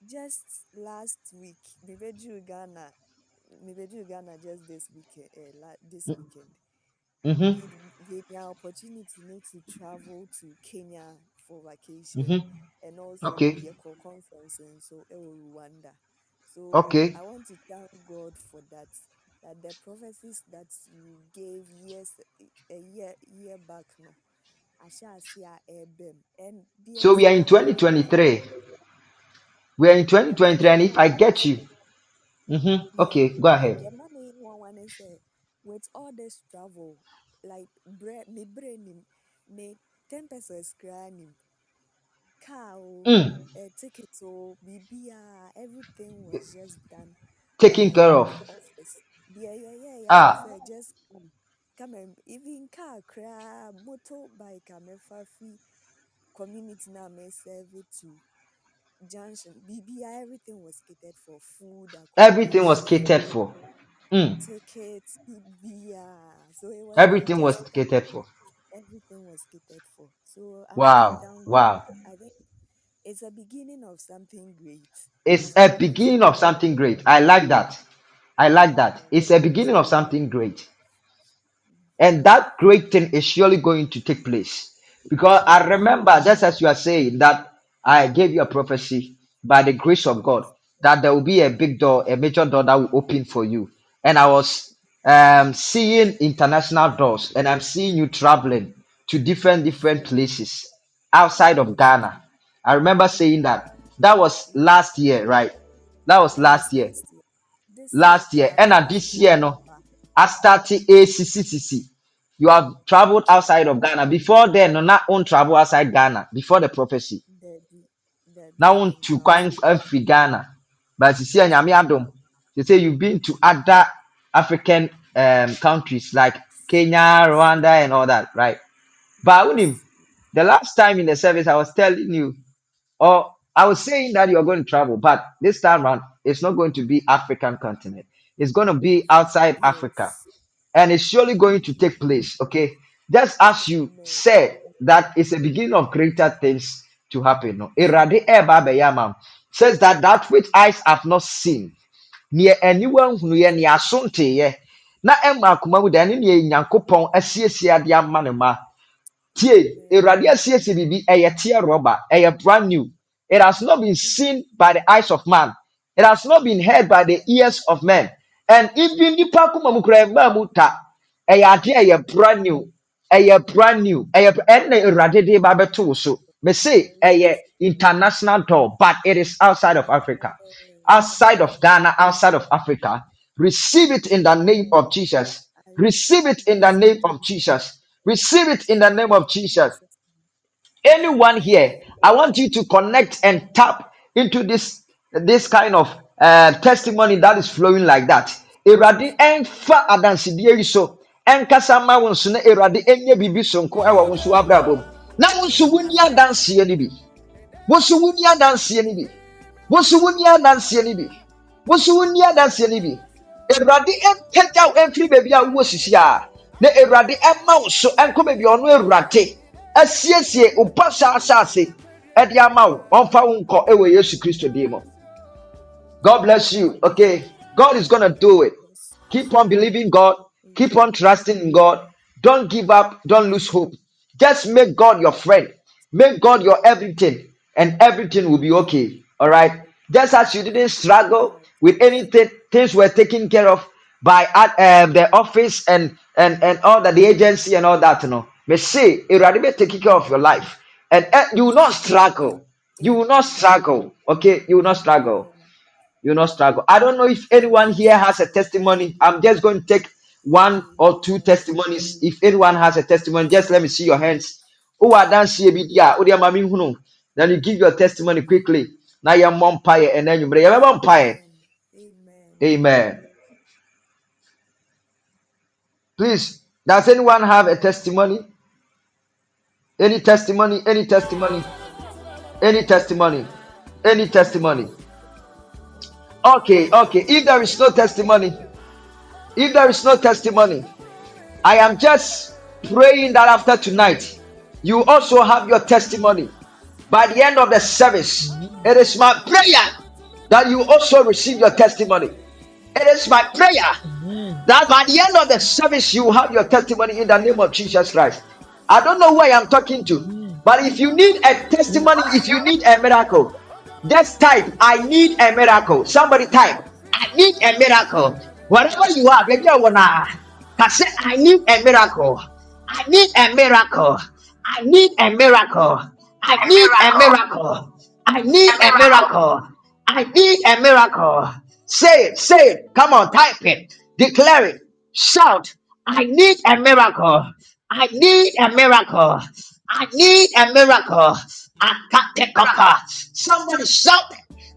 just last week mebɛduru Ghana mebɛduru Ghana just this weekend uh, la, this weekend mhm we gave me an opportunity you know, to travel to Kenya for vacation Mm-hmm. and also okay yɛkɔ conference nso ɛwɔ Rwanda so okay I want to thank God for that that the prophecies that you gave years a year year back no ahyɛ ase a ɛrebɛm and so we are in ɛsan ba 2023 we are in 2023 and if i get you 2023 mhm okay go ahead. Deɛ ma me nwanwa ne sɛ with all this travel like brɛ me brɛ nim me ten pesos koraa nim car o mm. uh, ticket o biribiara everything was just done. taken care of. The office deɛ yɛyɛɛ ara ne ah. sɛ just come come and even car koraa motor bike a mɛfa fi community na me serve to everything was catered for food everything was catered accommodation for mm. tickets so it was not everything was just catered for everything was catered for so i want to wow wow i think it's a beginning of something great It's a beginning of something great. I like that. I like that. It's a beginning of something great. And that great thing is surely going to take place. Because I remember, just as you are saying, that I gave you a prophecy by the grace of God that there will be a big door, a major door that will open for you. And I was um, seeing international doors, and I'm seeing you traveling to different different places outside of Ghana. I remember saying that. That was last year, right? That was last year. last year and at this year, no. I started ACCCC. You have traveled outside of Ghana. Before then, no, not on travel outside Ghana. Before the prophecy. Now to kind free Ghana. But you see, Nyame Adom, they say you've been to other African um, countries like Kenya, Rwanda, and all that, right? But Unim, the last time in the service, I was telling you, or I was saying that you're going to travel, but this time around, it's not going to be African continent. It's going to be outside Africa and it's surely going to take place. Okay, just as you said that it's a beginning of greater things to happen. No, Erade Eba Beyamam says that that which eyes have not seen, near anyone who near near ye. Na ɛma akoma mu da ɛne nea nyankopɔn asiesie ade ama ne ma. Tie amen asiesie biribi ɛyɛ teɛ rɔba ɛyɛ brand new. It has not been seen by the eyes of man. It has not been heard by the ears of men. And even nipa akoma mu koraa mmaa mu ta? Ɛyɛ ade a ɛyɛ brand new ɛyɛ brand new. Ɛyɛ ɛnna awurade de ba bɛto wo so me say ɛyɛ receive international door but it is outside of africa outside of Ghana, outside of Africa, receive it in the name of Jesus. Receive it in the name of Jesus. Receive it in the name of Jesus. Anyone here, I want you to connect and tap into this this kind of uh, testimony that is flowing like that. Ɛwɔ wo nso abrabɔ mu. Na wo nso wonni adanseɛ no bi. Wo nso wonni adanseɛ no bi. Wo nso wonni adanseɛ no bi. Wo nso wonni adanseɛ no bi. Awurade ɛmpagya wo ɛmfiri baabi a wowɔ sisi a na Awurade ɛma wo so ɛnkɔ baabi a ɔno Awurade asiesie wo basa asase ɛde ama wo ɔmfa wo nkɔ ɛwɔ Yesu Kristo din mu. God bless you. Okay. God is to do it. Keep on believing God. Keep on trusting in God. Don't give up. Don't lose hope. Just make God your friend. Make God your everything, and everything will be okay. All right. Just as you didn't struggle with anything, things were taken care of by uh, the office and and and all that the agency and all that. You know, may say it rather be taking care of your life, and uh, you will not struggle. You will not struggle. Okay, you will not struggle you will not struggle. I don't know if anyone here has a testimony. I'm just going to take one or two testimonies. If anyone has a testimony, just let me see your hands. Oh, I don't see a bit. Yeah, oh, hunu. Then you give your testimony quickly. Now you're umpire and then you bring umpire. Amen. Amen. Please, does anyone have a testimony? Any testimony? Any testimony? Any testimony? Any testimony? Okay, okay. If there is no testimony, if there is no testimony, I am just praying that after tonight, you also have your testimony. By the end of the service, it is my prayer that you also receive your testimony. It is my prayer that by the end of the service, you have your testimony in the name of Jesus Christ. I don't know who I am talking to, but if you need a testimony, if you need a miracle, just type, I need a miracle. Somebody type, I need a miracle. Wherever you are, baby, I wanna say, I need a miracle. I need a miracle. I need a miracle. I need a miracle. I need a miracle. I need a miracle. Say it, say it. Come on, type it. Declare it. Shout, I need a miracle. I need a miracle. I need a miracle. I can't take Akatekaka. Somebody shout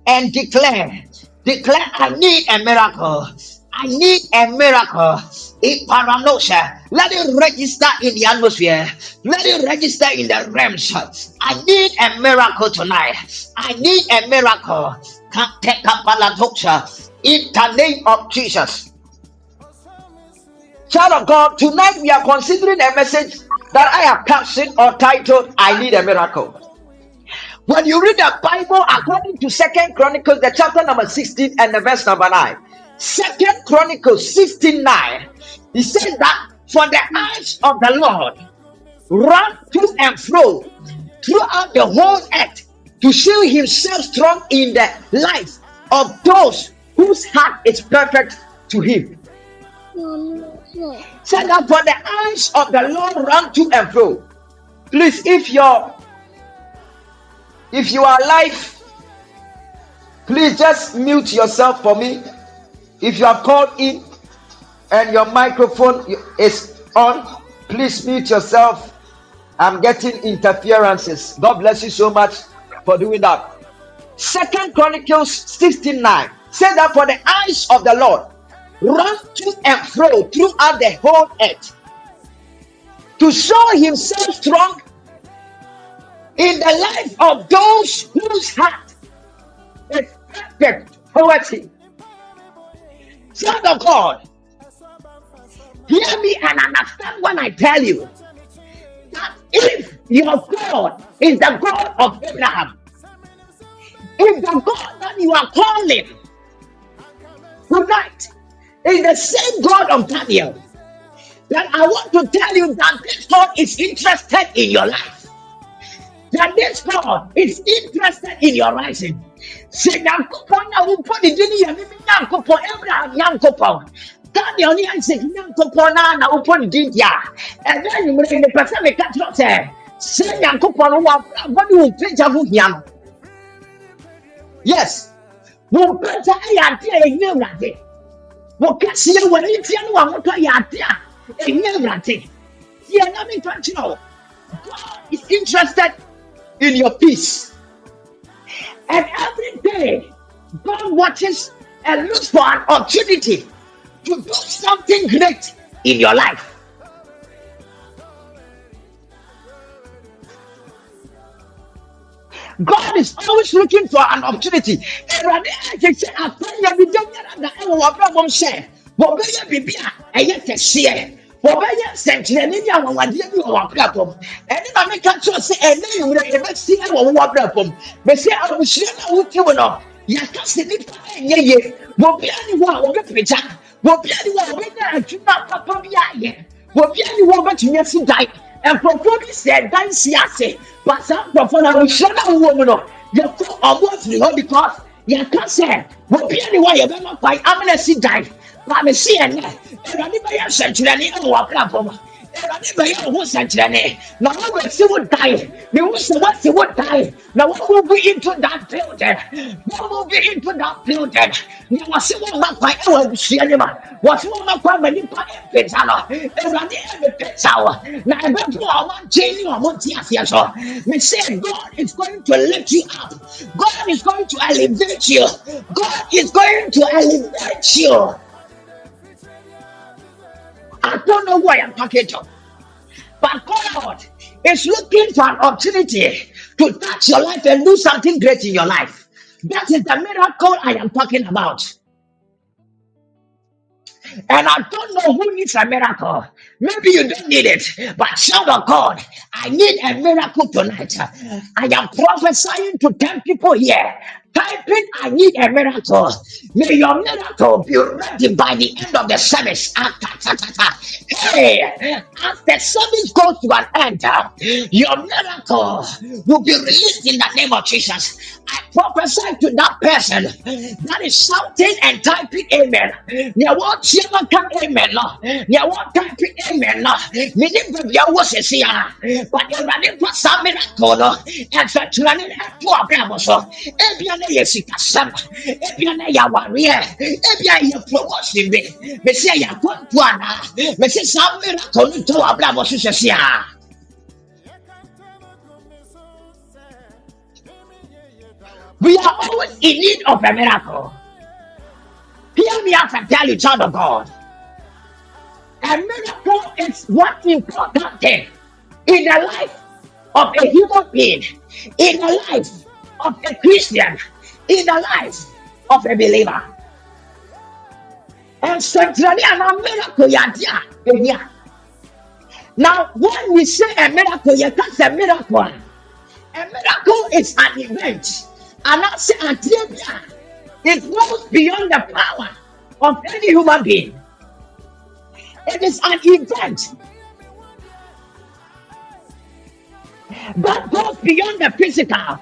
and declare. Declare, I need a miracle. I need a miracle. Iparanosa. Let it register in the atmosphere. Let it register in the realms. I need a miracle tonight. I need a miracle. Katekapaladosa. In the name of Jesus. Child of God, tonight we are considering a message that I have captioned or titled, I Need a Miracle. When you read the Bible according to Second Chronicles, the chapter number 16 and the verse number 9. Second Chronicles 16 9. He said that for the eyes of the Lord run to and fro throughout the whole earth to show himself strong in the life of those whose heart is perfect to him. Said that for the eyes of the Lord run to and fro. Please, if you're if you are alive, please just mute yourself for me. If you have called in and your microphone is on, please mute yourself. I'm getting interferences. God bless you so much for doing that. Second Chronicles 69 said that for the eyes of the Lord run to and fro throughout the whole earth to show himself strong in the life of those whose heart is perfect towards him. Son of God, hear me and understand when I tell you that if your God is the God of Abraham, if the God that you are calling tonight is the same God of Daniel, then I want to tell you that this God is interested in your life. That this God is interested in your rising. Sɛ nyankopɔn na wopɔ ne din yɛ meme nyankopɔn Abraham nyankopɔn. Daniel ne Isaac nyankopɔn na na wopɔ ne din deɛ a ɛnɛ anwummere mepɛ sɛ meka kyerɛ sɛ sɛ nyankopɔn no wɔabrabɔ ne wo mpagya ho hia no. Yes. Wo mpɛsɛ ɛyɛ ade a ɛnyɛ awurade. Wo kɛseɛ wɔ ne w'ahotɔ yɛ ade a ɛnyɛ awurade. Yɛ na menka nkyerɛ wo. God is interested in your peace and every day god watches and looks for an opportunity to do something great in your life. God is always looking for an opportunity. Wɔbɛyɛ nsɛnkyerɛnne bi a wɔwadeɛ bi wɔ w'abrabɔm ɛne na meka kyerɛ sɛ ɛnɛ nwura yɛbɛsi ɛwɔ wo w'abrabɔm bɛsɛ abusua no a wote mu no yɛaka sɛ nipa ɛnyɛ yie wɔbia ne hɔ a wɔbɛpagya wɔbia ne hɔ a wɔbɛnya adwuma papa bi ayɛ wɔbia ne hɔ a wɔbɛtumi asi dan nkurɔfoɔ bi sɛ dan si ase but saa nkurɔfoɔ no ahohyɛ no a wowɔ mu no yɛkɔ ɔmo afiri hɔ because yɛka sɛ wɔbia ne hɔ a yɛbɛma si dan maame si ɛnɛ awurade bɛyɛ nsɛnkyerɛnne ɛwɔ w'abrabɔ mu awurade bɛyɛ wo ho nsɛnkyerɛnne na wɔbɛsi wo dan ne wo sɛ wɔasi wo dan na wɔmove into that building wɔmove into that building na wɔse wo mma kwan ɛwɔ abusua no ma wɔse wo mma kwan ma nipa ɛmpeta no awurade ɛmepeta wo na ɛbɛpo a ɔmagye ne ɔmo te aseɛ so. Me say god is going to lift you up. God is going to elevate you. God is going to elevate you I don't know who I am talking to. But God is looking for an opportunity to touch your life and do something great in your life. That is the miracle I am talking about. And I don't know who needs a miracle. Maybe you don't need it, but child of God, I need a miracle tonight. I am prophesying to 10 people here. Typing, I need a miracle. May your miracle be ready by the end of the service. Ah. Hey, as the service goes to an end, uh, your miracle will be released in the name of Jesus. I prophesy to that person that is shouting and typing amen. You want to come amen. no? You want typing amen. Meaning, I was a seer, but you're running for some miracle. And so, to run to a Ebia promotion. Miracle to a. We are always in need of a miracle. Hear me out and tell you, child of God. A miracle is one important thing in the life of a human being, in the life of a Christian, in the life of a believer. And miracle. Now, when we say a miracle, yeah, that's a miracle. A miracle is an event. And that's a trivia. It goes beyond the power of any human being. It is an event that goes beyond the physical.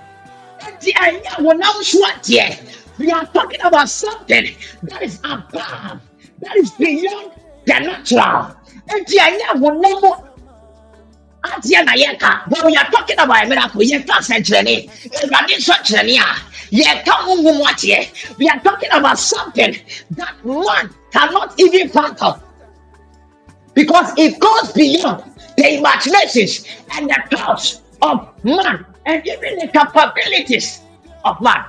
Eh. We are talking about something that is above, that is beyond the natural. Adeɛ na but we are talking about a miracle. Yɛka nsɛnkyerɛnne awurade nsɛnkyerɛnne a yɛka honhom we are talking about something that man cannot even fathom. Because it goes beyond the imaginations and the thoughts of man and even the capabilities of man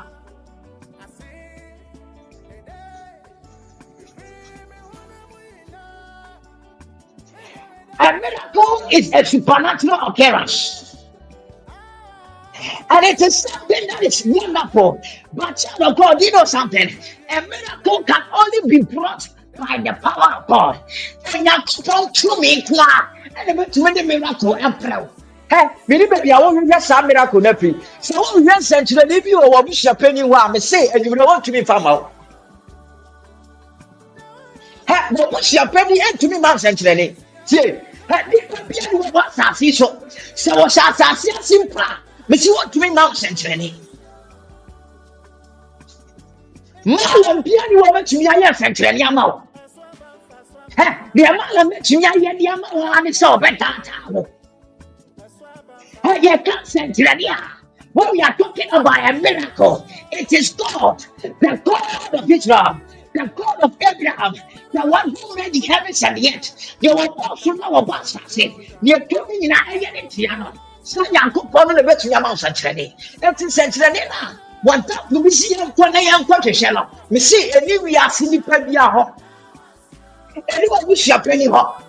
a miracle is a supernatural occurrence and it is something that is wonderful. But child of God, you know something? A miracle can only be brought by the power of God. And you come to me, and the to the miracle emperor. Ɛ mini baabi a wɔhwehwɛ saa miracle no afi sɛ wohwehwɛ nsɛnkyerɛnne bi wɔ wɔ bishop anim hɔ a mese anwummerɛ wɔntumi mfa ma wo Ɛ wɔ bishop ani antumi ma nsɛnkyerɛnne tie Ɛ, nipa bia ne wɔwɔ asase yi so. Sɛ wɔhyɛ asase ase mpo a mesi wɔtumi nam nsɛnkyerɛnne maalam bia ne wɔbɛtumi ayɛ nsɛnkyerɛnne ama wo Ɛ, deɛ maalam bɛtumi ayɛ de ama wo ara ne sɛ ɔbɛtaataa wo Yɛka nsɛnkyerɛnne a When we are talking about a miracle, it is God, the God of Israel, the God of Abraham, the one who made the heavens and the earth. You will also know about something. You told me in a alien piano. So, Yankupon and the best amount of training. It is a training. One time, we see a corner young quotation. We see a new reaction in Pabia. Anyone wish your penny hop.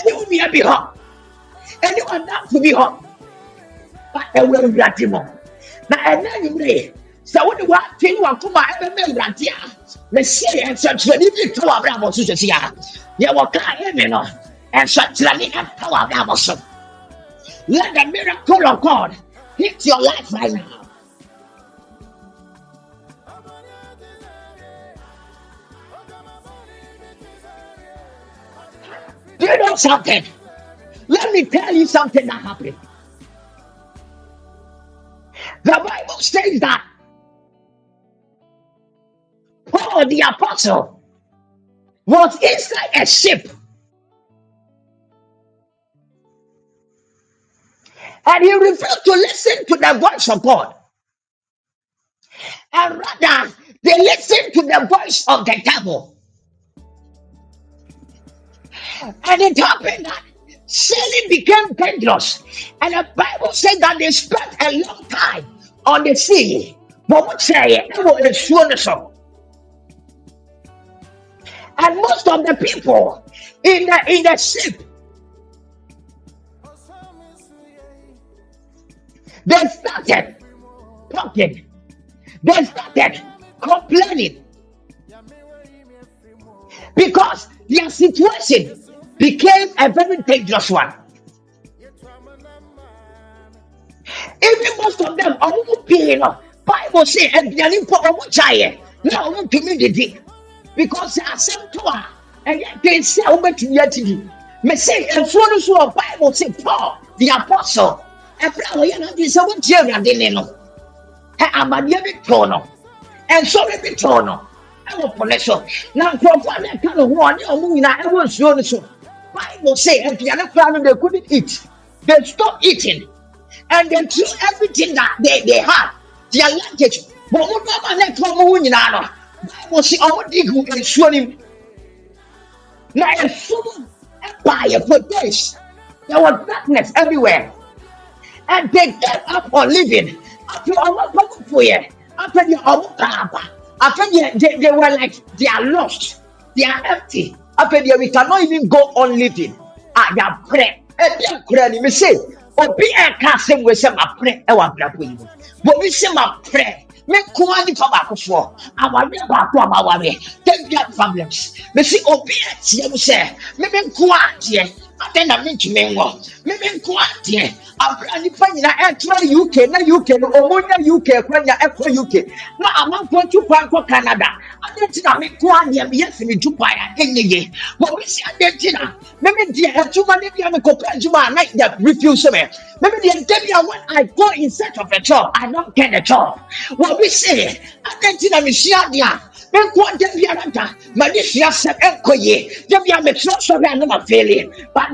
Anyone be hop. Anyone not to be hop. But I will grant him. Now, and then you may. So, what do you want to come out and remember? mesi nsɛnkyerɛnne bi ka wɔ abrabɔ so sɛsi a yɛwɔ kaa ɛmi no nsɛnkyerɛnne ɛka wɔ abrabɔ so let the miracle of God hit your life right now. Do you know something? Let me tell you something that happened. The Bible says that Paul the apostle was inside a ship and he refused to listen to the voice of God. And rather, they listened to the voice of the devil. And it happened that sailing became dangerous. And the Bible said that they spent a long time on the sea. But what say it? and most of the people in the in the ship they started talking they started complaining because their situation became a very dangerous one. Even most of them ọmọ pii no bible say ẹgbẹ̀rún mpọ ọmọ jayẹ. Na ọmọ ntumi didi because asɛm to a ɛyɛ den sɛ wobɛtumi atidi mese nsuo no so wɔ bible se paul the apostle. Ɛberɛ a wɔyɛ no de sɛ wotie awurade ne no ɛ amadeɛ bi too no ɛnsɔre bi too no ɛwɔ po ne so na nkurɔfoɔ a na ɛka ne ho a ne ɔmo nyinaa ɛwɔ nsuo no so bible say aduane koraa no they couldn't eat. They stopped eating. And they threw everything that they, they had. Their luggage. Wɔn mo nneɛma na ɛka ɔmo ho nyinaa no bible say ɔmo dig nsuo no mu na nsuo no ɛbaayɛ for days there was darkness everywhere. And they gave up on living. After ɔmo kɔkɔ poyɛ after deɛ ɔmo kaaba after deɛ they they were like they are lost. They are empty after deɛ we cannot even go on living. Ah yabrɛ ɛdi akora ni mi say obi ɛka asɛm wɔ sɛ ma prɛ ɛwɔ abrabɔ yi mu obi sɛ ma prɛ me nko ara nipa baakofoɔ awareɛ baako a maware tɛbia problems mesi obi ateɛ mu sɛ me me nko ara deɛ adɛn na mentumi nwɔ me me nko ara deɛ abira nipa nyinaa ɛtena uk na uk no ɔmo nya uk kwanya ɛkɔ uk na amanfoɔ tu kwan kɔ canada. Adeɛ nti na me nko ara deɛ meyɛ fini tu kwan a ɛnyɛ yie wɔ me si adeɛ nti na me me deɛ ɛtuma ne bia me kɔpɛ adwuma a na yɛ refuse me. Me me deɛ nta bia when i go in search of a job i don't get a job. Wɔ me si adeɛ nti na me si adeɛ a menkɔ da biara da mane sua sɛm yie. Da bia metena sɔre a na mafeele but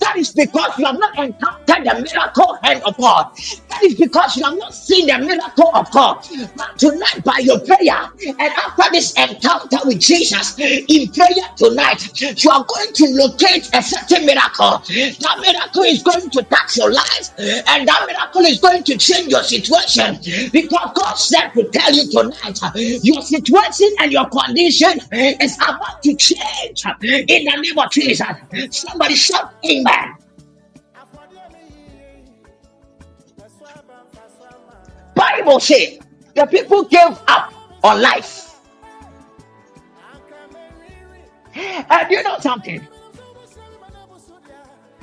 that is because you have not encountered the miracle hand of God. That is because you have not seen the miracle of God. But tonight, by your prayer, and after this encounter with Jesus in prayer tonight, you are going to locate a certain miracle. That miracle is going to touch your life, and that miracle is going to change your situation. Because God said to tell you tonight, your situation and your condition is about to change in the name of Jesus. Somebody shout, Amen. Bible say the people gave up on life. And you know something?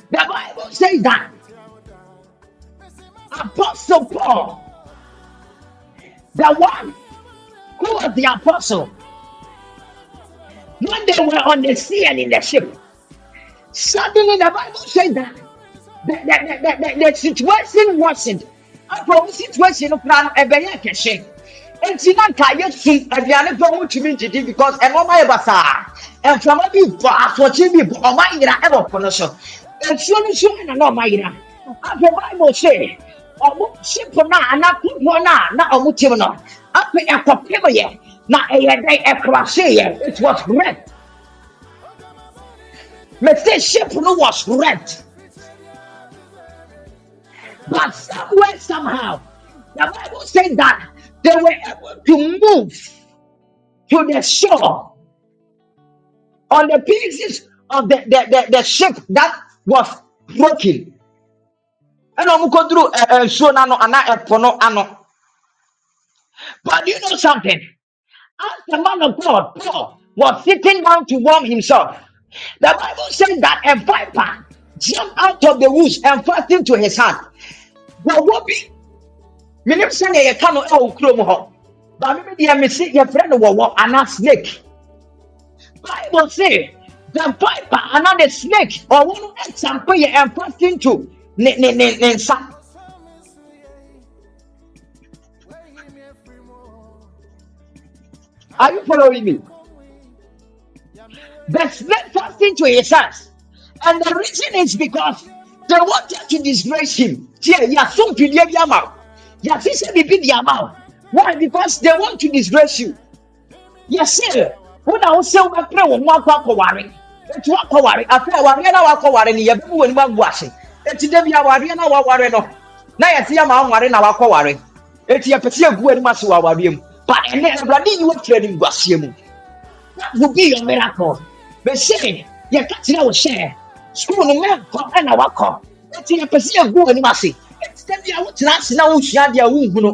The Bible says that Apostle Paul, the one who was the apostle, when they were on the sea and in the ship, suddenly the Bible says that the, the, the, the, the situation wasn't from situation no plan ɛbɛyɛ kɛse nti na nka yɛ sum aduane pɛ ɔmo tumi didi because ɛnɔɔma yɛ basaa mframa bi bɔ asɔkye bi bɔ ɔmo ayira ɛwɔ po no so nsuo no so ɛna na ɔmo ayira afɔ bible say ɔmo ship no a anaa kodoɔ no a na ɔmo tim no afei ɛkɔpem yɛ na ɛyɛ dɛ ɛkrase yɛ it was wrecked mete ship no was wrecked but somewhere somehow the bible said that they were able to move to the shore on the pieces of the, the, the, the ship that was broken. Ɛna ɔmo kɔduru ɛ ɛ nsuo n'ano anaa ɛpo no ano but you know something? As the man of God Paul was sitting down to warm himself the Bible said that a viper jumped out of the woods and fastened to his hand wɔwɔ bi menim sɛnea yɛka no ɛwɔ kurom hɔ. Baame mi deɛ mesi yɛfrɛ no wɔwɔ anaa snake. Bible say the viper anaa the snake ɔwɔ no ɛtampe yɛ and fastened to ne ne ne ne nsa. Are you following me the snake fastened to his hands and the reason is because they wanted to disgrace him tie yɛaso mpideɛ bi ama wo yɛase sɛ biribi de ama wo why because they want to disgrace you yɛse wo na wo sɛ wobɛpere wo ho akɔ akɔware ɛti wakɔware afei awareɛ na wakɔware no yɛbɛmu w'anim agu ase ɛti da bi awareɛ na waware no na yɛse yɛma woware na wakɔware ɛti yɛpɛ sɛ yɛgu w'anim ase wɔ awareɛ mu but ɛnɛ awurade yi wafiri anim guaseɛ mu that will be your miracle bɛsɛ yɛka kyerɛ wo sɛ school no mɛnkɔ ɛna wakɔ ɛti yɛpɛ sɛ yɛgu w'anim ase ɛti da bi a wotena ase na wosua adeɛ a wonhu no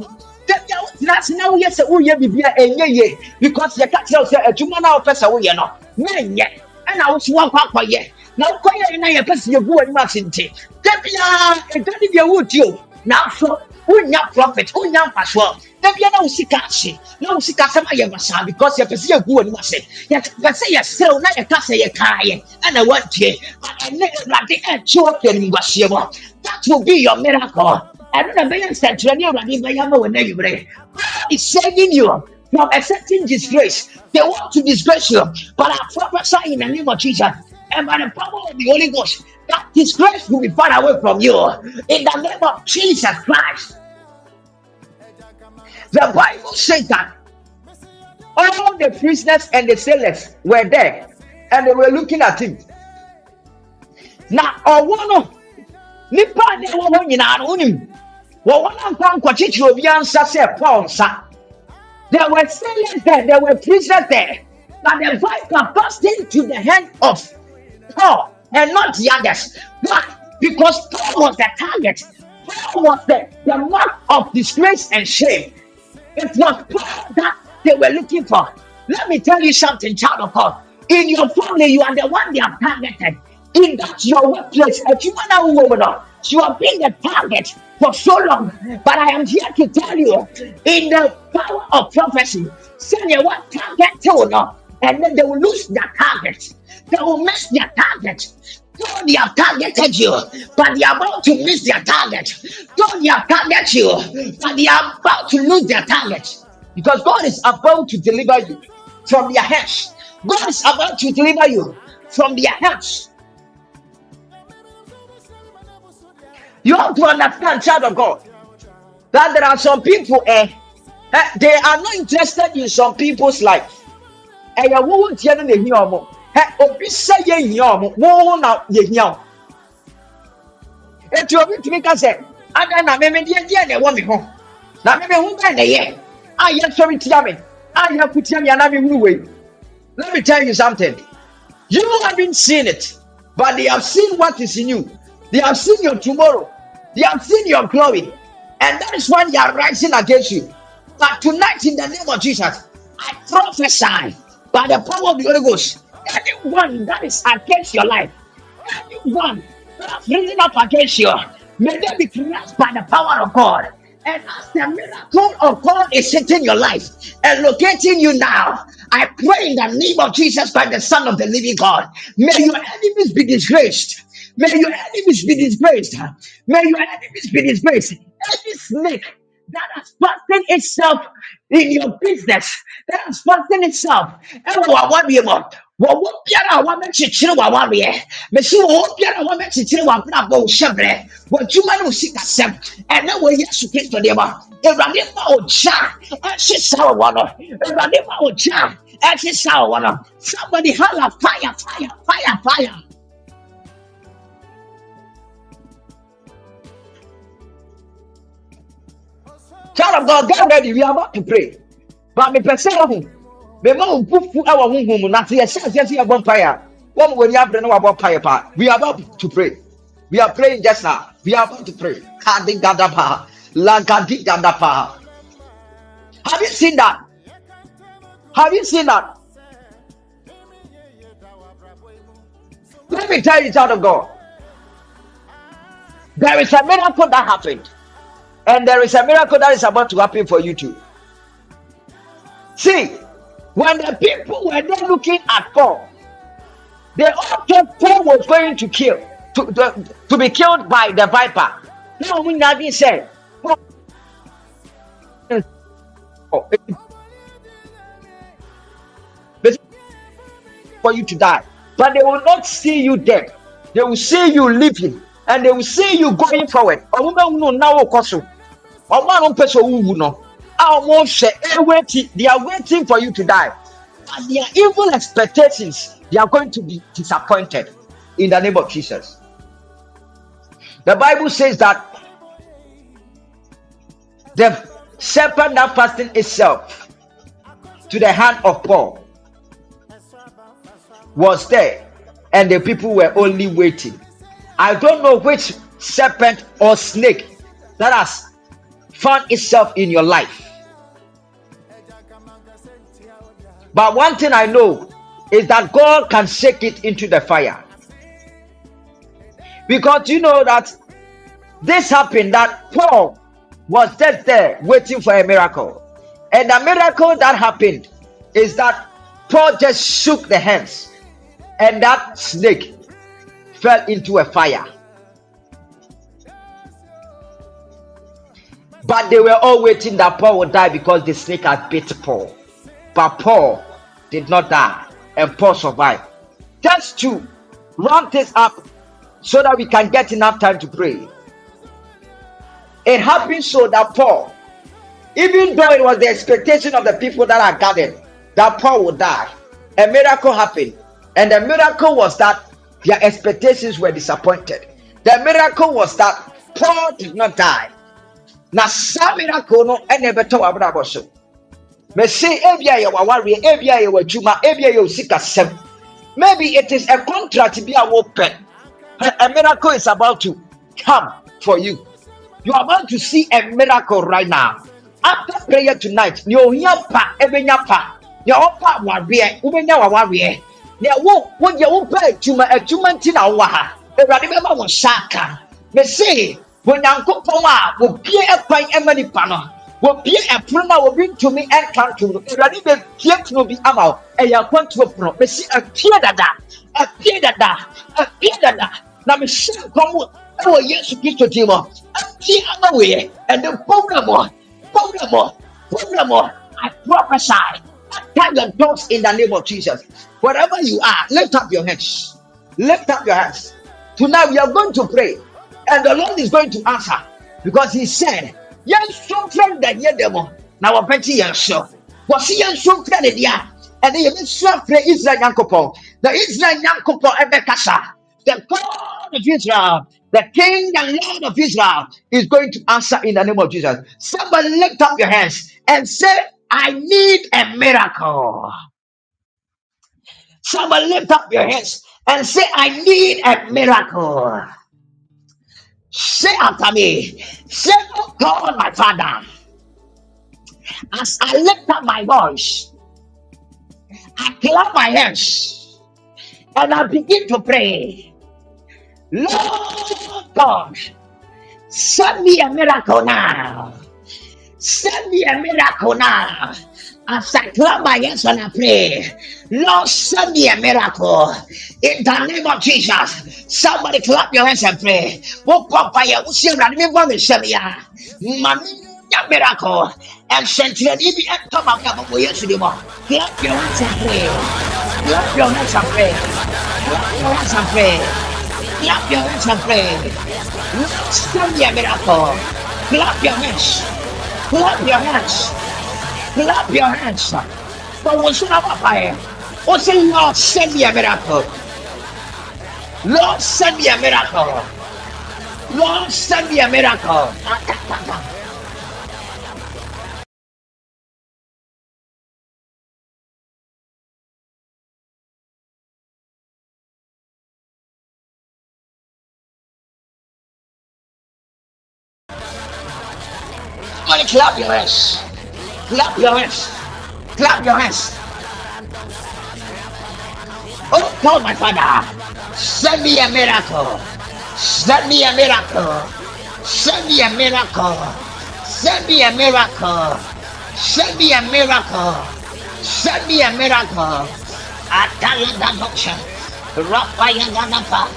da bi a wotena ase na woyɛ sɛ woyɛ biribi a ɛnyɛ yie because yɛka kyerɛ wo sɛ adwuma no a wopɛ sɛ woyɛ no mɛnyɛ ɛna wo so woakɔ akɔyɛ na wokɔyɛ na yɛpɛ sɛ yɛgu w'anim ase nti da biaa ɛda ne deɛ wodi o nanso wonya profit wonya mfasoɔ da bia na wo sika ase na wo sika asɛm ayɛ basaa because yɛpɛ sɛ yɛgu w'anim ase yɛpɛ sɛ yɛserew na yɛka sɛ yɛkaayɛ ɛna woantie ɛnɛ awurade ɛnkye wo afiri animguaseɛ mu that will be your miracle. Ɛno na bɛyɛ nsɛnkyerɛnne a awurade bɛyɛ ama wɔ God is saving you from a certain disgrace. They want to disgrace you, but I prophesy in the name of Jesus and by the power of the Holy Ghost, that disgrace will be far away from you. In the name of Jesus Christ. The Bible says that all the prisoners and the sailors were there and they were looking at him. Now, ọwọ́ nipa ɛwɔ hɔ nyinaa no wonim, wɔwɔ no mfa nkɔkyekyere obiara nsa sɛ Paul nsa. There were sailors there, there were prisoners there. But the viper passed into the hand of Paul and not the others. Why? Because Paul was the target. Paul was the, the mark of disgrace and shame. It was Paul that they were looking for. Let me tell you something, child of God. In your family, you are the one they have targeted. In that your workplace, a human woman, you have been the target for so long. But I am here to tell you, in the power of prophecy, your one target to no, and then they will lose their target. They will miss their target. Though they have targeted you, but they are about to miss their target. Though they have targeted you, but they are about to lose their target. Because God is about to deliver you from their hands. God is about to deliver you from their hands. You have to understand, child of God, that there are some people, eh, eh, they are not interested in some people's life. Ya wo ntia no na ehia omo. Eh, obi sɛ yɛ hia omo, wo na yɛ hia o. Eti obi tumi ka sɛ, ada na meme deɛ deɛ na ɛwɔ me ho. Na meme ho bɛn na yɛ. A yɛ sɔre tia me. A yɛ kutia me ana me hunu wei. Let me tell you something. You haven't seen it, but they have seen what is in you. They have seen your tomorrow. They have seen your glory. And that is why they are rising against you. But tonight, in the name of Jesus, I prophesy by the power of the Holy Ghost. Anyone that is against your life, anyone that has risen up against you, may they be crushed by the power of God. And as the miracle of God is hitting your life and locating you now, I pray in the name of Jesus Christ, the Son of the living God, may your enemies be disgraced. May your enemies be disgraced. May your enemies be disgraced. Any snake that has fastened itself in your business, that has fastened itself. ɛwɔ w'awadeɛ mu, wɔwɔ biara a wɔabɛkyekyere w'awareɛ mesi wɔwɔ biara a wɔabɛkyekyere w'abrabɔ wo hyɛbrɛ w'adwuma ne wo sikasɛm ɛnɛ wɔ yesu kristo deɛ ma awurade ma wo gya ɛhye saa wɔ no awurade ma wo gya ɛhye saa wɔ no somebody hala fire fire fire fire Child of God, get ready. We are about to pray. But me pɛ sɛ ɔho bɛma wo bufu ɛwɔ honhom mu na sɛ yɛhyɛ aseɛ sɛ yɛbɔ mpaeɛ a wɔn wɔ ani abere no wabɔ mpaeɛ paa we are about to pray. We are praying just now. We are about to pray. Kadi gadapa lagadi gadapa have you seen that? Have you seen that? Let me tell you child of God. There is a miracle that happened and there is a miracle that is about to happen for you too see when the people were there looking at Paul, they all thought Paul was going to kill, to, to, to be killed by the viper. No, we nothing said. Oh, for you to die, but they will not see you dead. They will see you living, and they will see you going forward. They are waiting for you to die. But their evil expectations, they are going to be disappointed in the name of Jesus. The Bible says that the serpent that fastened itself to the hand of Paul was there, and the people were only waiting. I don't know which serpent or snake that has found itself in your life. But one thing I know is that God can shake it into the fire. Because you know that this happened that Paul was just there waiting for a miracle. And the miracle that happened is that Paul just shook the hands and that snake fell into a fire. But they were all waiting that Paul would die because the snake had bit Paul. But Paul did not die and Paul survived. Just to round this up so that we can get enough time to pray. It happened so that Paul, even though it was the expectation of the people that are gathered that Paul would die, a miracle happened. And the miracle was that their expectations were disappointed. The miracle was that Paul did not die. Now, some miracle no, never told about so. mɛse ebia yɛ wawareɛ ebia yɛ wadwuma ebia yɛ osikasɛm maybe it is a contract bi a wopɛ a miracle is about to come for you. You are about to see a miracle right now. After prayer tonight nea ohia pa ebenya pa. Nea ɔpa awareɛ wobenya wawareɛ nea wo woyɛ wopɛ adwuma adwuma nti na wowɔ ha. Awurade bɛma wo nsa aka. Mɛse onyankopɔn a wobie ɛkwan ɛma nipa no wɔbie ɛpono no a obi ntumi ɛnka ntom no awurade bɛpie pono bi ama wo. Ɛyɛ akwantuo pono. Mesi apie dada apie dada apie dada. Na mehyɛ nkɔm ɛwɔ yesu kristo din mu. Apie ama weyɛ ɛne pɔwura mɔ pɔwura mɔ pɔwura mɔ i prophesy. Tap your doors in the name of Jesus. Wherever you are, lift up your hands. Lift up your hands. Tonight we are going to pray, and the Lord is going to answer because He said, yɛnso mfrɛ no dadeɛ dɛ mu na wɔbɛgye yɛn so. Wɔse yɛnso mfrɛ no deɛ a ɛne yɛbɛsu afrɛ israel nyankopɔn. The israel nyankopɔn ɛbɛkasa. The god of israel the king and lord of israel is going to answer in the name of jesus. Somebody lift up your hands and say i need a miracle. Somebody lift up your hands and say i need a miracle Say after me, say, Oh God, my Father, as I lift up my voice, I clap my hands and I begin to pray. Lord God, send me a miracle now. Send me a miracle now. As I clap my hands and I pray, Lord, send me a miracle in the name of Jesus. Somebody clap your hands and pray. Woke up by a miracle and send to the EBM come out of your Clap your hands and pray. Clap your hands and pray. Clap your hands and pray. Clap your hands and pray. Lord, send me a miracle. Clap your hands. Clap your hands. Clap your hands. But what's not up fire? Oh, say, Lord, send me a miracle. Lord, send me a miracle. Lord, send me a miracle. Clap your hands. Clap your hands. Clap your hands. Oh God, my Father, send me a miracle. Send me a miracle. Send me a miracle. Send me a miracle. Send me a miracle. Send me a miracle. Ataladadosha. Rapayaganapa.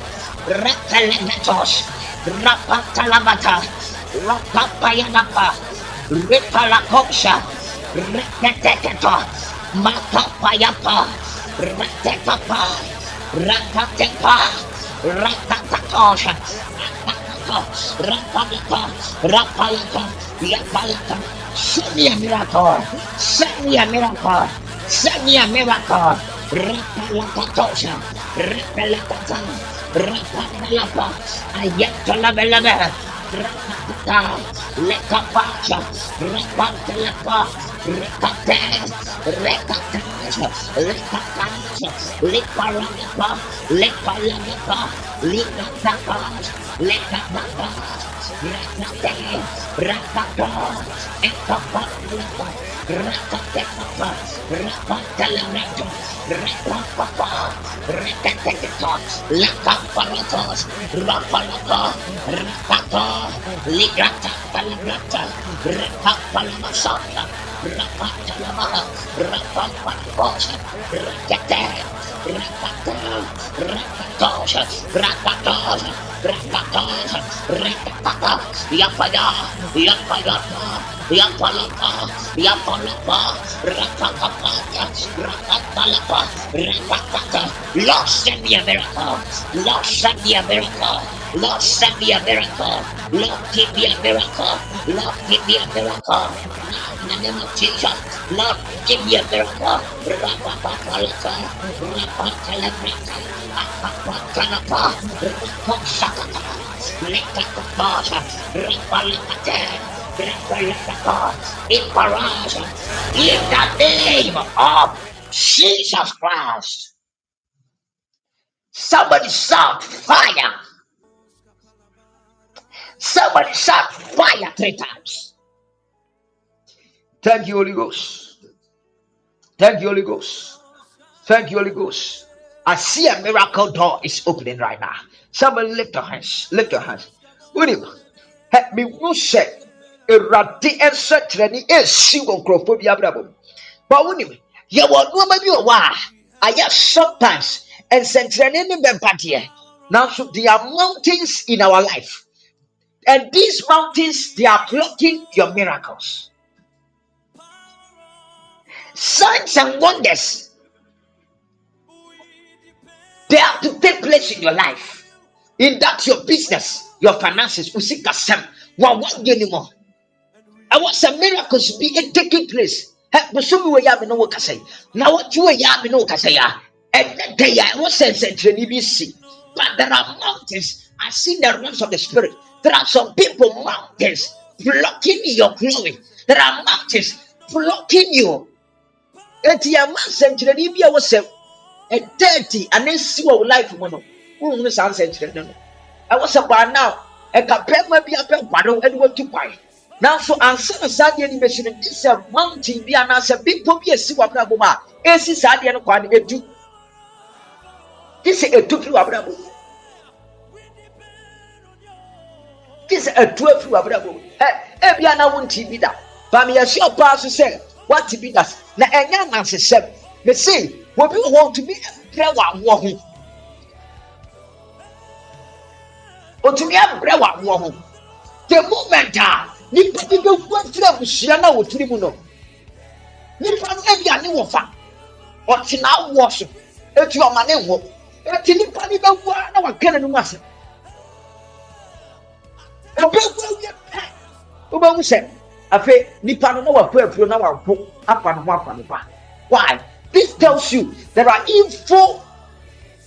Repelegatos. Rapatalabata. Rapapayanapa. Ripalakosha. Repeteketo. Makapayapa. Retekapa. Rakatepa. Rakatakosha. Rapalaka. Rapalaka. Yapalaka. Send me a miracle. Send me a miracle. Send me a miracle. Rapalakatosha. Rapalakata. Rapalaka. Ayatalabelebe. Rakata. Lekapasha. Rapatalaka. Rekate. Rekate. Lekapasha. Leparaka. Lepalaka. Lekataka. Lekataka. Rakate. Ligrata. Palagrata. Rekapalamasanda. Rapatalamaha. Rapapalakosa. Rakate. Rakata. Rakatosha. Rakatosha. Rakatosha. Rakataka. Yapaya. Yapayata. Yapalapa. Yapalapa. Rakatapata. Rakatalapa. Rakataka. Lord, send me a miracle. Lord, send me a miracle. Lord, send me a miracle. Lord, give me a miracle. Lord, give me a miracle. In the name of Jesus, Lord, give me a miracle. Rapapapalaka. Rapapalabrata. Rapapatalapa. Rapapasakata. Lekakapasa. Rapalakate. In the name of Jesus Christ. Somebody shout fire. Somebody shout fire three times. Thank you, Holy Ghost. Thank you, Holy Ghost. Thank you, Holy Ghost. I see a miracle door is opening right now. Somebody lift your hands. Lift your hands. Wonim, help me she won't grow for the Abraham. But wonim, you will know maybe a while. I have sometimes there are mountains in our life, and these mountains they are blocking your miracles. Signs and wonders they have to take place in your life. In that your business, your finances, usikasem, wa one won't be anymore. I want some miracles to be taking place. Show me where you are, me no what can say. Now what you are, me no can say. Ah. And that day I was sense and see. But there are mountains. I see the realms of the spirit. There are some people mountains blocking your glory. There are mountains blocking you. Eti ama nsɛnkyerɛnne bi a wɔsɛ ɛtɛɛti ana esi wɔ wo life mu no. Wohunu saa nsɛnkyerɛnne no. Ɛwɔ sɛ baa now ɛka pɛrɛma bi apɛ kwado ɛde wɔtu kwan nanso ansa na saa deɛ no bɛsi no gye sɛ mountain bi anaasɛ bepɔ bi esi wɔ abrabɔ mu a esi saa deɛ no kwan edu gye sɛ etu firi wɔ abrabɔ mu gye sɛ etu afiri wɔ abrabɔ mu. Ɛ ebi ana wo nti bi da. Baami yɛsi ɔbaa so sɛ wate bi da. Na ɛnyɛ anansesɛm na se obi wɔ hɔ ntumi brɛ wɔ awoɔ ho otumi abrɛ wɔ awoɔ ho the moment a nipa bi bɛ gu afiri abusua na wotiri mu no. Nipa no ebi ane wɔ fa. Ɔtena awoɔ so. Etu ɔma ne nwo eti nipa ni bɛ wu na wa kɛ n'anum ase wu awie pɛ ɔbɛ wu sɛ afei nipa no na wa kɔ afuo na wa ko afa ne ho afa ne ba why? This tells you there are evil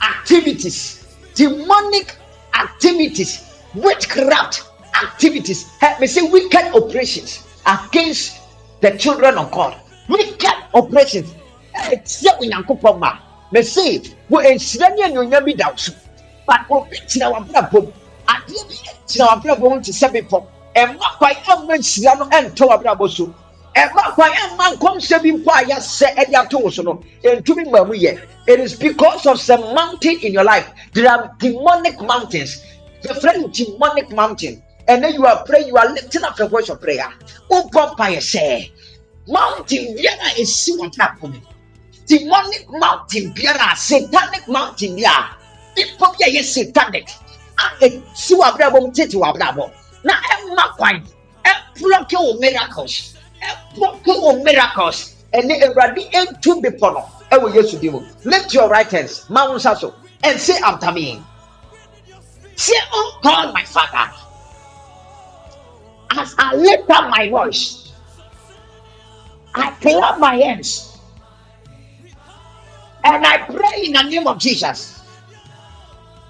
activities demonic activities witchcraft activities. Me say wicked operations against the children of God. Wicked operations. Ɛtiɛ onyankopɔn ma. Mese wo nhyira ne anuonyam bi da so but obi tena w'abrabɔ mu adeɛ bi tena w'abrabɔ mu te sɛ bepɔ ɛma kwan ɛma nhyira no ɛntɔ w'abrabɔ so. Ɛma kwan ɛma nkɔmhyɛ bi mpo a yɛsɛ ɛde ato wo so no ɛntumi mma mu yɛ. It is because of some mountain in your life. There are demonic mountains. The friend demonic mountain. And then you are praying you are lifting up a voice of prayer. Who pump by say mountain biara esi wɔn platform demonic mountain biara satanic mountain biara nipa bi a yɛ satanic a esi wɔ abrabɔ mu tete wɔ abrabɔ na ɛma kwan ɛpulɔke wɔ miracles. Eh, ɛpulɔke wɔ miracles. Ɛne awurade etu bepɔ no ɛwɔ yesu di mu lift your right hands maa n sa so and say after me. Say oh god my father. As i lift up my voice i clap my hands. And i pray in the name of jesus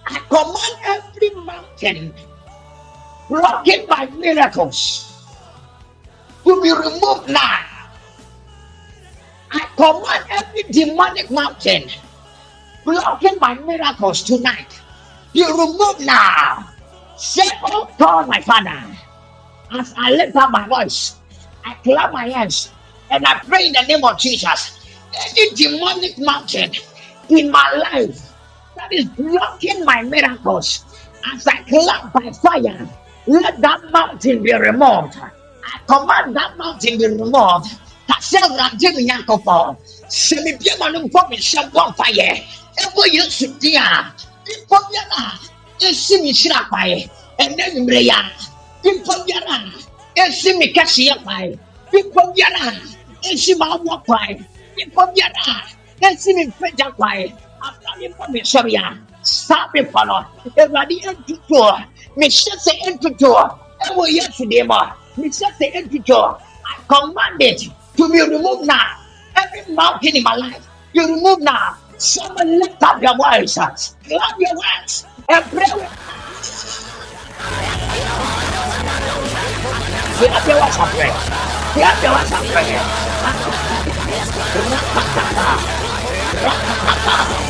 i command every mountain blocking my miracles to be removed now I command every demonic mountain blocking my miracles tonight be removed now. Say, oh God, my Father, as I lift up my voice, I clap my hands and I pray in the name of Jesus. Any demonic mountain in my life that is blocking my miracles, as I clap by fire, let that mountain be removed. I command that mountain be removed. Kase awurade mi nyankopɔn sɛ mi bia ma no mpɔ mi nhyɛ bɔ mfa yɛ ɛbɔ yesu din a nipa biara a esi mi hyira kwae ɛnɛ nwumire ya nipa biara a esi mi kɛseɛ kwae nipa biara a esi mi awɔ kwae nipa biara a esi mi mpagya kwae abira nipa mi sɔrɔ ya saa nipa no awurade ɛntutu mi hyɛ sɛ ɛntutu ɛwɔ yesu din mu mi sɛ ɛntutu I command it to be removed now. Every mountain in my life, you remove now. Someone lift up your voice, clap your hands, and pray. with- Clap your hands and pray. Clap your hands and pray.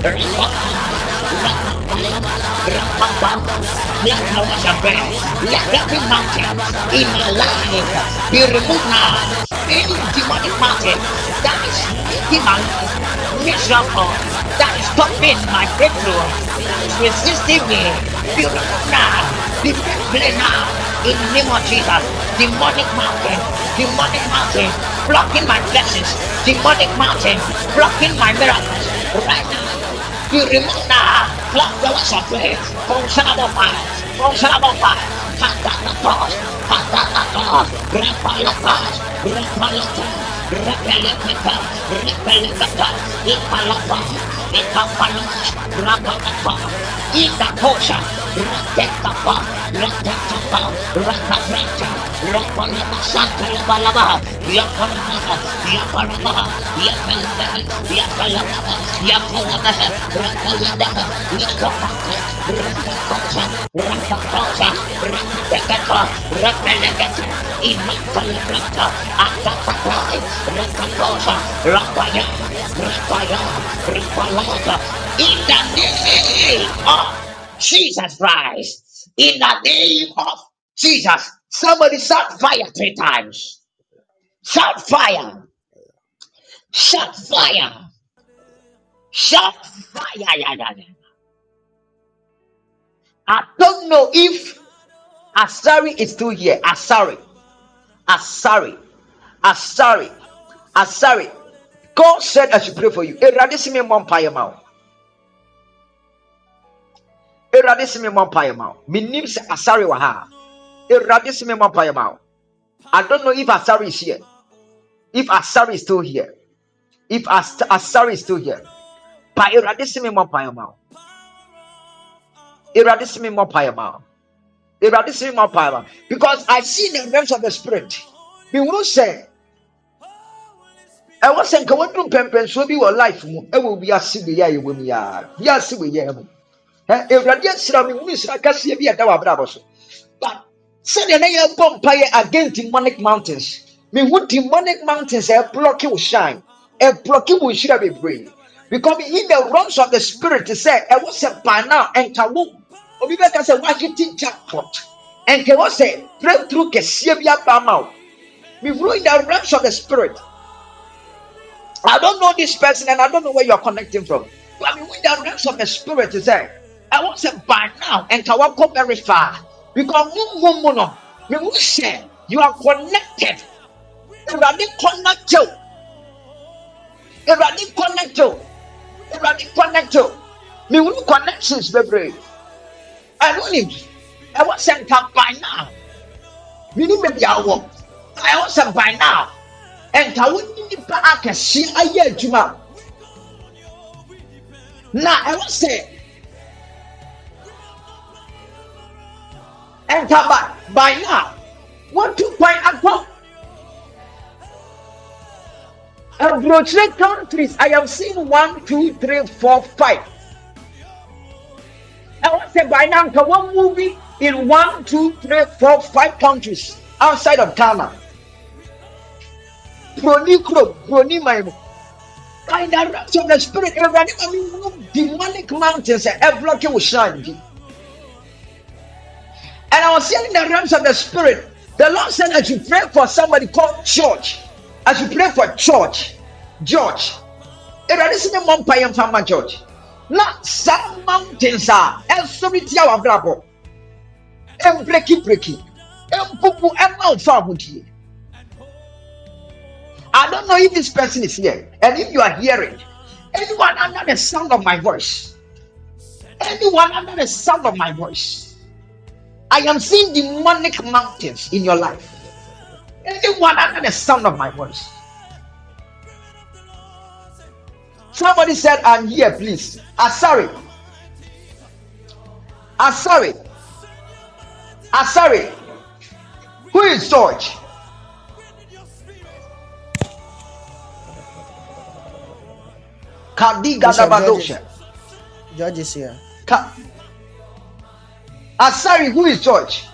There's fucking let every mountain in my life be removed now. Any demonic mountain that is making my miserable, that is stopping my breakthrough, that is resisting me, be removed now. Be made now. In the name of Jesus, demonic mountain, demonic mountain, blocking my blessings, demonic mountain, blocking my miracles, right now. You remove now. Clap the words Rapakosha. Rapatekata. Rapelekata. Imakalabrata. Akapakai. Rapakosha. Rapaya. Rapaya. Rapalata. In the name of Jesus Christ. In the name of Jesus. Somebody shout fire three times. Shout fire. Shut fire. Shut fire. I don't know if Asari is still here. Asari. Asari. Asari. Asari. God said I should pray for you. Erade si me mo mpaye ma wo. Erade si me mo mpaye ma se Asari wa ha. Erade si me ma don't know if Asari is here. If Asari is still here. If As- Asari is still here. Pa Erade si me mo ma. Erade si me mo mpaye ma wo. Erade si me mo mpaye. Because I see the realms of the spirit. Me wuru say ɛwɔ sɛ nka wɔduru mpɛmpɛnsoɔ bi wɔ life mu ɛwɔ wiase wei a yɛwɔ mu yaa wiase wei yɛ mu ɛ awurade asira mi mu nsira kɛseɛ bi a ɛda wɔ abrabɔ so but sɛdeɛ na yɛbɔ mpaeɛ against demonic mountains mehu demonic mountains eh, a ɛblɔke wo shine A ɛblɔke wo nhyira bebree because in the realms of the spirit sɛ ɛwɔ sɛ by now ɛnka wo obi bɛka sɛ woahete jackpot ɛnka ɛwɔ sɛ breakthrough kɛseɛ bi aba ama wo mehuru in the realms of the spirit I don't know this person and I don't know where you're connecting from. But I mean, with the realms of the spirit. I want to by now can walk very far. Because no more no. Me will say you are connected. Everybody connect you. Everybody connect you. Everybody connect you. Me will connections, baby. I don't need. I want to come by now. Me need maybe I walk. I want to by now. ɛnka wonni nipa akɛseɛ ayɛ adwuma na ɛwɔ sɛ ɛnka ba by now wɔtu kwan akɔ aburokyire countries i have seen one two three four five ɛwɔ sɛ by now wɔn movie in one two three four five countries outside of ghana? Man mu in the realms of the spirit awurade ma mi wu demonic mountains a ɛblɔke wo shrine bi and i was saying in the realms of the spirit the lord said i should pray for somebody called george i should pray for george eh, george awurade si ne mmɔ mpa yɛn fa george na saa mountains a ɛsɔre tia wɔ abrabɔ ɛmbreki ɛmpupu ɛma wo fa ahodie I don't know if this person is here. And if you are hearing, anyone under the sound of my voice, anyone under the sound of my voice, I am seeing demonic mountains in your life. Anyone under the sound of my voice. Somebody said, I'm here, please. Ah, sorry. Ah, sorry. Ah, sorry. Who is George? Kadiga Bishop George Dabadosha. is, George is here. Ka- Asari, who is George?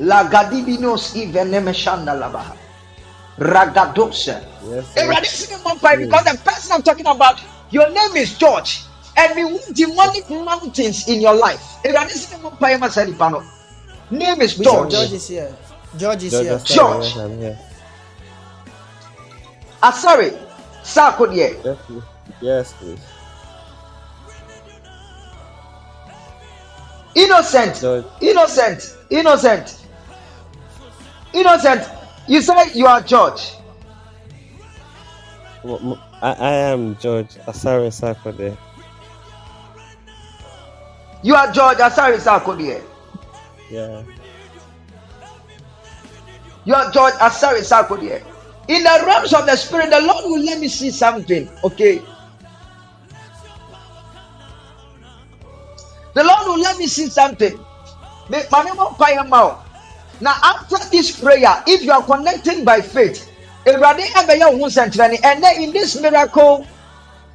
Lagadibinos ivenemeshanda labaha. Ragadosa. Yes, Awurade yes. si mi mọ mpa because the person I'm talking about your name is George and we want demonic mountains in your life. Awurade si mi mọ mpa yi ma sa nipa no. Name is George. George is here. George is here. George. Yes, I'm here. Ah, Asari, Sako deɛ. Yes, please. Yes, please. Innocent. George. Innocent. Innocent. Innocent. You say you are George. I am George Asari Sarkodie. You are George Asari Sarkodie. Yeah. You are George Asari Sarkodie. In the realms of the spirit, the Lord will let me see something. Okay. The Lord will let me see something. Now, after this prayer, if you are connecting by faith, in this miracle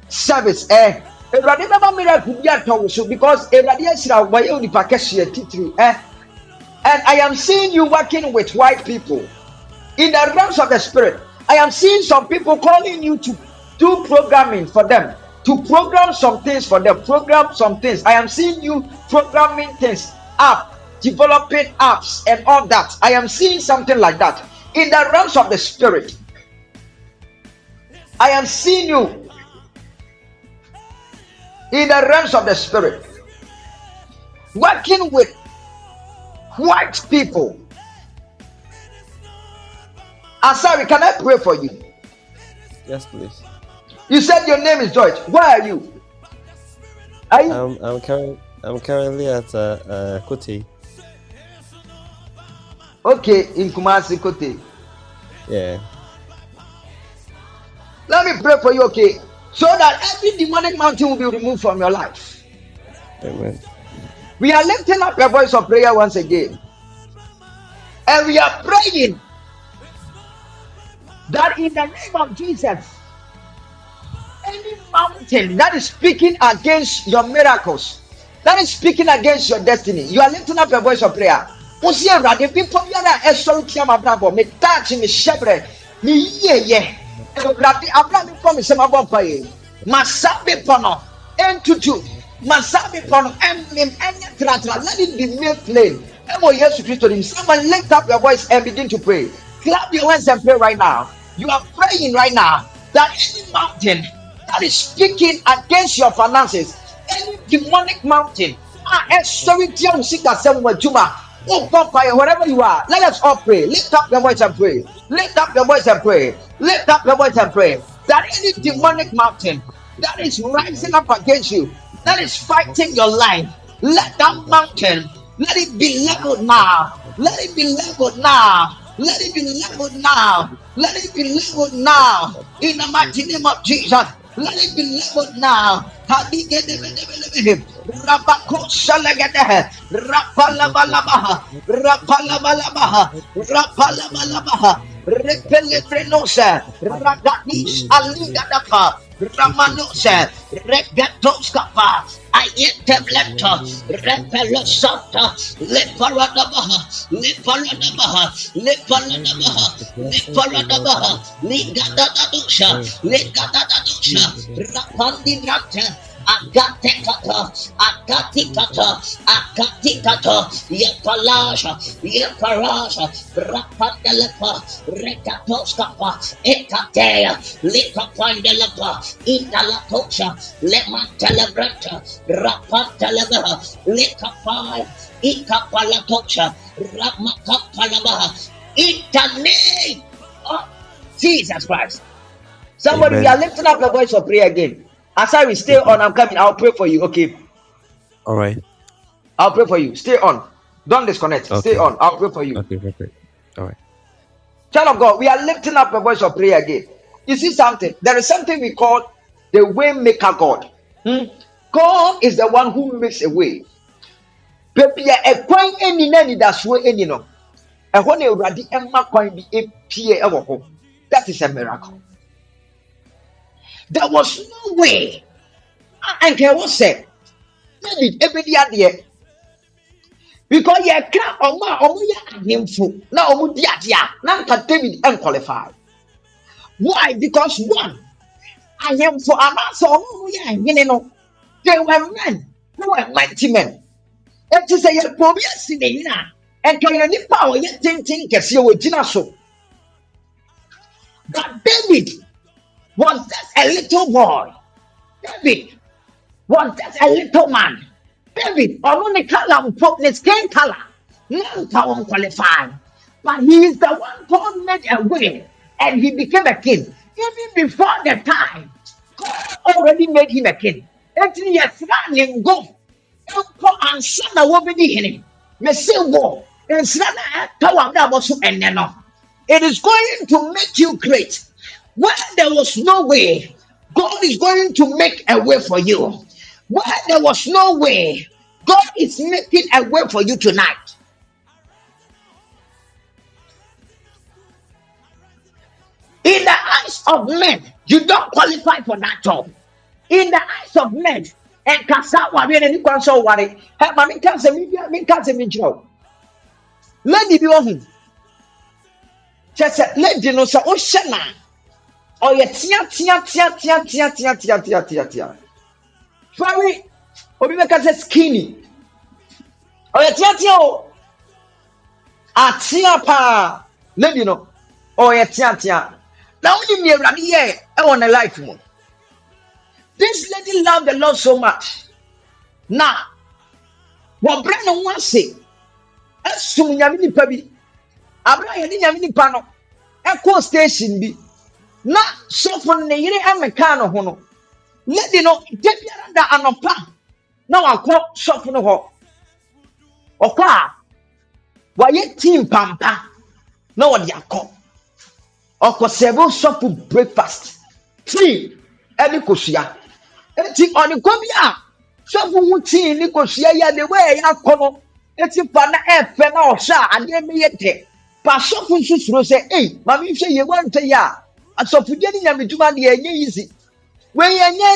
service, eh, because eh. And I am seeing you working with white people in the realms of the spirit. I am seeing some people calling you to do programming for them to program some things for them. Program some things. I am seeing you programming things up, developing apps, and all that. I am seeing something like that in the realms of the spirit. I am seeing you in the realms of the spirit working with white people. Asari, can I pray for you? Yes, please. You said your name is George. Where are you? Are you? I'm I'm, current, I'm currently at uh, uh, Kote. Okay, in Kumasi Kote. Yeah. Let me pray for you, okay? So that every demonic mountain will be removed from your life. Amen. We are lifting up your voice of prayer once again. And we are praying that in the name of Jesus, any mountain that is speaking against your miracles, that is speaking against your destiny, you are lifting up your voice of prayer. Wosi awurade bipɔ biara a ɛsɔre tia ma abrabɔ me taakye me hyɛbrɛ me yiyeyɛ awurade abra me kɔ me nsɛm abɔ mpa yɛ ma saa bepɔ no ɛntutu ma saa bepɔ no ɛmmem ɛnyɛ tratra let it be made plain. Ɛmɔ yesu kristo nim someone lift up your voice and begin to pray. Clap your hands and pray right now. You are praying right now that any mountain that is speaking against your finances, any demonic mountain, ah, eh, sorry, Oh, fire, wherever you are, let us all pray. Lift up your voice and pray. Lift up your voice and pray. Lift up your voice and pray. That any demonic mountain that is rising up against you, that is fighting your life, let that mountain, let it be leveled now. Let it be leveled now. Let it be leveled now. Let it be leveled now. In the mighty name of Jesus. Let it be leveled now. Rabako Salagata, Rapalabalabaha, Rapalabalabaha, Rapalabalabaha, Repeletrenosa, Ragatis Aligadapa, Ramanosa, Regatoskapa, Ayetemleto, Repelosata, Leparadabaha, Leparadabaha, Leparadabaha, Leparadabaha, Ligadadadusha, Ligadadadusha, Rapandibrata, Agatekata, Agatikata, Agatikata, Yepalasha, Yeparasha, Rapandelepa, Rekatoskapa, Ekatea, Likapandelepa, Indalatosha, Lemantelebreta, Rapandelepa, Likapaya, Ikapalatosha, Ramakapalabaha, in the name of Jesus Christ. Somebody, Amen. we are lifting up the voice of prayer again. As I will stay on, I'm coming. I'll pray for you. Okay. All right. I'll pray for you. Stay on. Don't disconnect. Okay. Stay on. I'll pray for you. Okay, okay. All right. Child of God, we are lifting up a voice of prayer again. You see something? There is something we call the way maker God. Hmm? God is the one who makes a way. Baby, a coin any nanny that's way any no. A one already emma coin be a PA. That is a miracle. There was no way. And there was said, David, every year because yɛ ka ɔmo a ɔmo yɛ ahemfo na ɔmo di ade a na nka david unqualified. Why? Because one ahemfo anaasɛ ɔmo ɔmo yɛ ahene no they were men who were mighty men. Eti sɛ yɛ pɔ obi asi n'enyim a nka yɛ nipa a ɔyɛ tenten kɛseɛ wɔ gyina so but david was just a little boy. David was just a little man. David, ọ̀run kálá mpọ the skin color nka wọn qualify. But he is the one God made a way and he became a king. Even before the time, God already made him a king. Eti yɛ sira ne ngo nkɔ ansa na wɔbɛdi hene. Mesi wɔ nsira na ɛtɔ wɔn abɔ so ɛnɛ no. It is going to make you great. Where there was no way, God is going to make a way for you. Where there was no way, God is making a way for you tonight. In the eyes of men, you don't qualify for that job. In the eyes of men, and kasa wari and any kwanso wari. Hey, mami kanse mi bi mi kanse mi jiro. Lady bi ohun. Kyɛ sɛ lady no sɛ ɔhyɛ na ɔyɛ tea tea tea tea tea tea tea tea tea tea very obi bɛka sɛ skinny ɔyɛ tea tea o atea paa lady no ɔyɛ tea tea na wonim nea awurade yɛ ɛwɔ ne life mu this lady love the lord so much. Na wɔbrɛ ne ho ase ɛsom nyame nipa bi abere a yɛde nyame nipa no. Ɛkɔ station bi na sɔfo no ne yere ɛmɛka ne ho no. Lady no da biara da anɔpa. Na wakɔ sɔfo no hɔ. Ɔkɔ a wayɛ tii mpampa na wɔde akɔ. Ɔkɔ sɛbo sɔfo breakfast. Tii ɛne kosua. Eti ɔde kɔ bi a sɔfo ho tii ne kosua a de wo ɛyɛ akɔ no eti fa na ɛfɛ na ɔhwɛ a adeɛ mi yɛ dɛ. Pa sɔfo nso soro sɛ ei maame nhwɛ yie wante yi a asɔfodie ne nyame dwuma deɛ ɛnyɛ yizi wei ɛnyɛ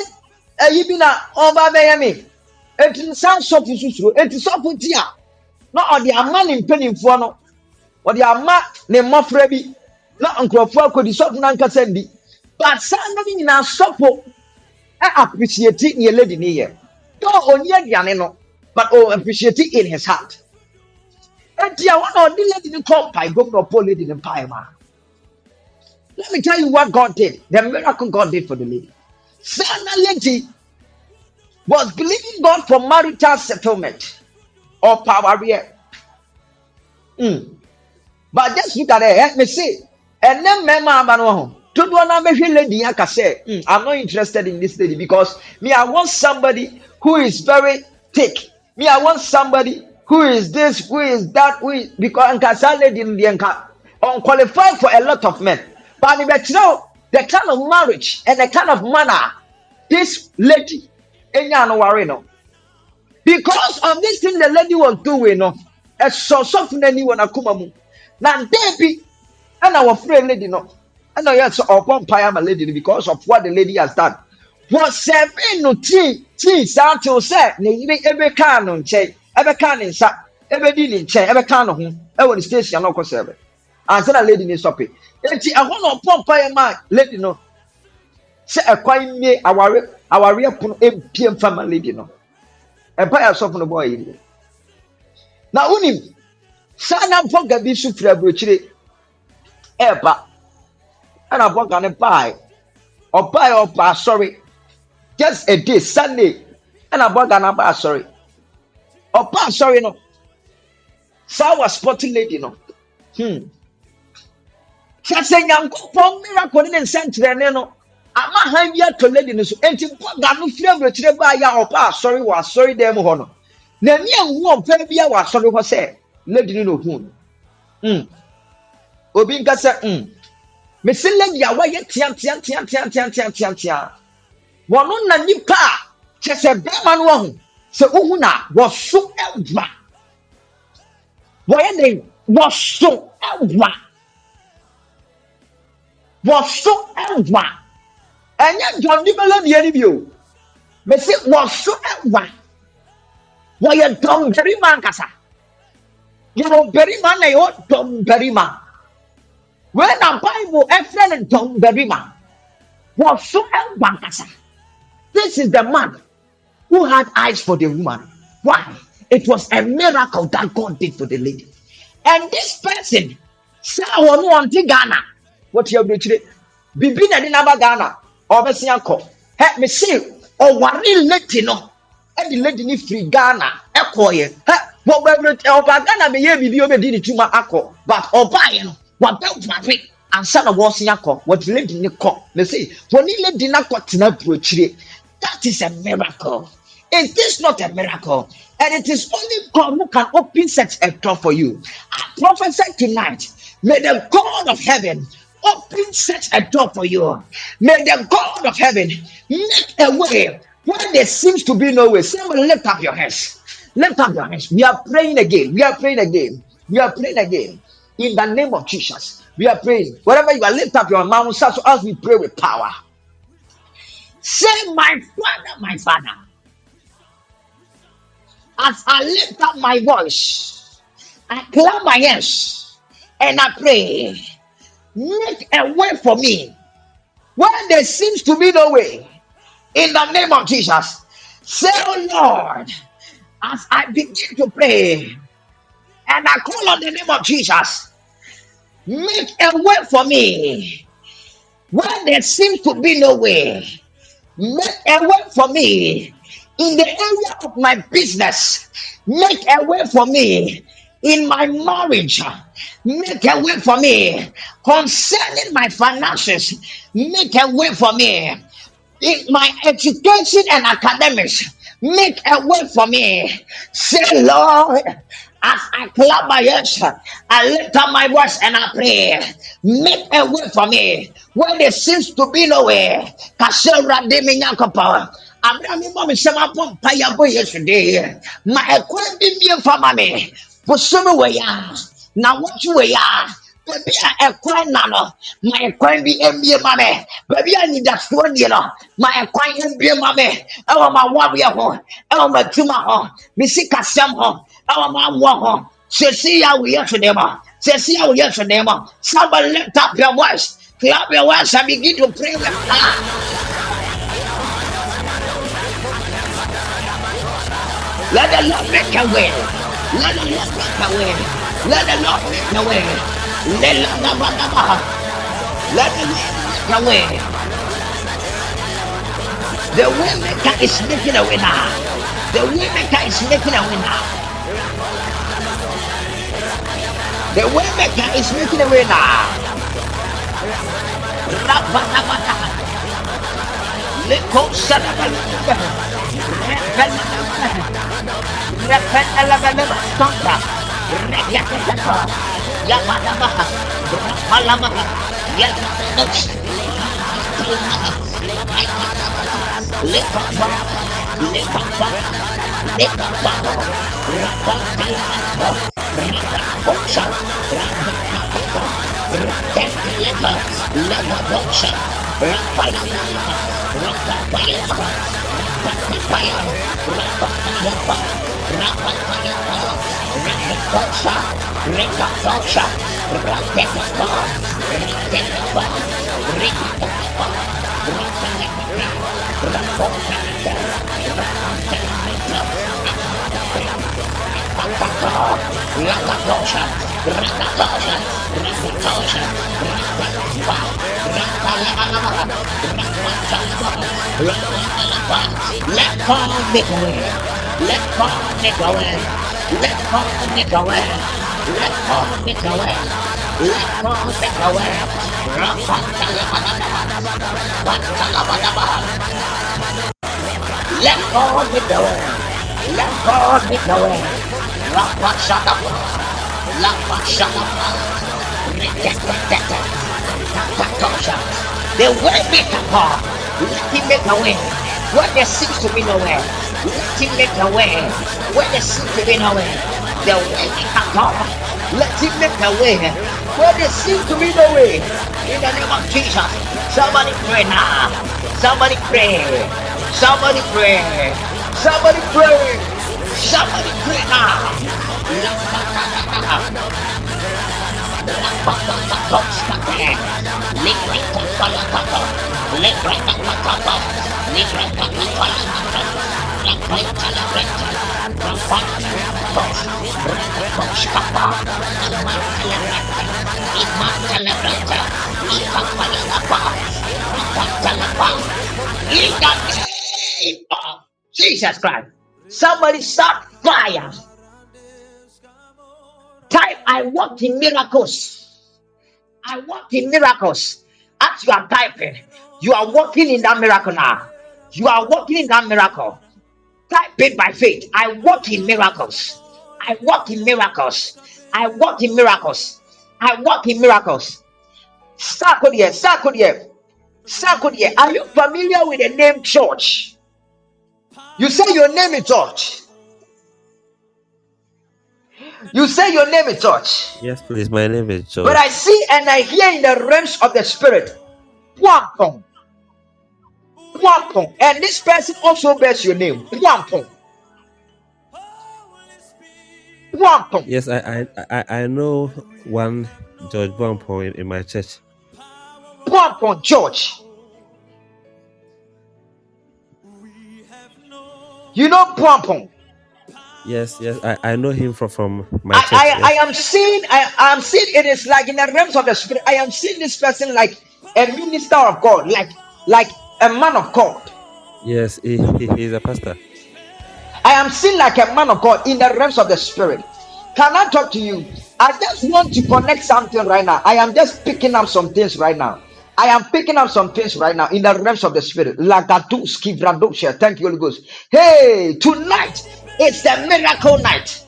ɛyi bi na ɔba bɛyɛ mi eti nsa sɔfo nso soro eti sɔfo ti a na ɔde ama ne mpanimfoɔ no. Ɔde ama ne mmɔfra bi. Na nkurɔfoɔ akɔdi sɔfo n'ankasa ndi. But saa no nyinaa sɔfo ɛ appreciate ne lady ne yɛ dɔw onye aduane no but o appreciate in his heart. Eti a wɔn a ɔde lady ne kɔ mpae bom na ɔpɔ lady ne mpae ma let me tell you what God did the miracle God did for the lady saa lady was believing God for marital settlement or power mm. but just look at it eh? me see. ɛnɛ mmarima aba no wɔ ho dodoɔ naa lady yi aka sɛ mm, i'm not interested in this lady because me i want somebody who is very thick me i want somebody who is this who is that who is because lady unqualified for a lot of men But you know, the kind of marriage and the kind of manner this lady, no because of this thing the lady was doing, no, a so something anyone akumamu. Now, Debbie, and our friend lady, no, and I yes, or vampire my lady because of what the lady has done. Was seven no tea, tea, santo said, Nay, every can on check, every can in sack, every deal in check, every can on home, every station, no, seven ansa na lady ne sɔpe eti ɛhɔ na ɔbɔ mpaeɛ ma lady no sɛ ɛkwan mmie aware awareɛ pono empie mfa ma lady no. Mpaeɛ asɔfo no bɔ ɔyɛ yie. Na wonim saa na bɔga bi so firi aburokyire ɛɛba. Ɛna bɔga no bae ɔbae ɔba asɔre just a day sunday. Ɛna bɔga no aba asɔre. Ɔba asɔre no saa wa sporting lady no hmm kyerɛ nyankopɔn miracle ne ne nsɛnkyerɛnne no ama ha bi atɔ lady no so. Enti bɔga no firi aburokyire baa yɛ a ɔba asɔre wɔ asɔre dan mu hɔ no n'ani ehu ɔbɛn bi a wɔ asɔre hɔ sɛ lady no na ohun no. Mm obi nkasa mm mesi lady a wɔyɛ tea tea wɔn na nipa a kyɛ sɛ bɛrima no wɔho sɛ ohun na wɔso ɛwa wɔyɛ de wɔso ɛwa wɔso ɛwa ɛnyɛ john deɛ ni bi o mesi wɔso ɛwa wɔyɛ dɔmbarima nkasa. Yɛwɔ barima na yɛwɔ dɔmbarima wei na bible ɛfrɛ no dɔmbarima wɔso ɛwa nkasa. This is the man who had eyes for the woman. Why? It was a miracle that god did for the lady. And this person sɛ wɔn wɔnte ghana wɔte aburokyire bibi na ɛde n'aba ghana. Ɔbɛsi akɔ ɛ mesi ɔware lady no. Ɛde lady ni firi ghana. Ɛkɔɔyɛ ɛ wɔbɛbɛrɛ ɔba ghana bɛyɛ biribi ɔbɛdi ne tuma akɔ but ɔbaayɛ no wabɛ ware ansa na wɔsi akɔ wɔde lady ni kɔ say wɔne lady na kɔ tena aburokyire that is a miracle. It is not a miracle. And it is only God who can open such a door for you. I prophesy tonight may the God of heaven open such a door for you may the God of heaven make a way when there seems to be no way, somebody lift up your hands. Lift up your hands. We are praying again. We are praying again. We are praying again. In the name of Jesus. We are praying. Wherever you are, lift up your mouth so as we pray with power. Say, My Father, my Father. As I lift up my voice, I clap my hands and I pray. Make a way for me When there seems to be no way, in the name of Jesus, say, Oh Lord, as I begin to pray and I call on the name of Jesus, make a way for me. When there seems to be no way, make a way for me in the area of my business. Make a way for me in my marriage. Make a way for me concerning my finances. Make a way for me in my education and academics. Make a way for me. Say, Lord, as I clap my hands, I lift up my voice and I pray. Make a way for me where there seems to be no way. Yesterday mie bosomi wɔ ya na wɔtwi wɔ ya baabi a ɛkwan na no ma ɛkwan bi emie ma mi baabi a nidasoɔ nie no ma ɛkwan ebie ma mi ɛwɔ ma wɔreɛ ho ɛwɔ ma tuma ho mi si kasɛm ho ɛwɔ ma awɔ ho sisi ya wɔ yesterday ma sisi ya wɔ yesterday ma somebody lift up your voice clap your voice and begin to pray with power. Let the Lord make a way. Let the Lord make a way. Let the Lord make a way. Let the Lord make a way. Let the Lord make a way. The waymaker is making a winner. The waymaker is making a winner. The waymaker is making a winner. Rapanamata. Leko Sadabala. Repelelebelebe sonda. Rekekekeko. Yamadamaha. Let the box up. Let the box up. Let the box up. Let God make a way. Let God make a way. Let God make a way. Let God make a way. Let God make a way. Let God make a way. Let God make a way. Rapa shaka. Lapa shaka. The way make a God. Let him make a way. Where there seems to be no way. Let him make a way. Where there seems to be no way. The way make a God. Let him make a way. Where there seems to be no way. In the name of Jesus. Somebody pray now. Somebody pray. Somebody pray. Somebody pray. Somebody pray now. In the name of Jesus Christ. Somebody start fire. Type I walk in miracles. I walk in miracles. As you are typing, you are walking in that miracle now. You are walking in that miracle. Type it by faith. I walk in miracles. I walk in miracles. I walk in miracles. I walk in miracles. Sarkodie, Sarkodie, Sarkodie. Are you familiar with the name George? You say your name is George. You say your name is George. Yes, please. My name is George. But I see and I hear in the realms of the spirit. Wampong. Wampong. And this person also bears your name. Wampong. Wampong. Yes, I I I, I know one George Bumpo in, in my church. Wampong George. You know Pompom? Yes, yes, I, I know him from, from my I, church. I, Yes. I am seeing, I, am seeing it is like in the realms of the spirit. I am seeing this person like a minister of God, like like a man of God. Yes, he, he, he's a pastor. I am seen like a man of God in the realms of the spirit. Can I talk to you? I just want to connect something right now. I am just picking up some things right now. I am picking up some things right now in the realms of the spirit. Thank you, Holy Ghost. Hey, tonight it's the miracle night.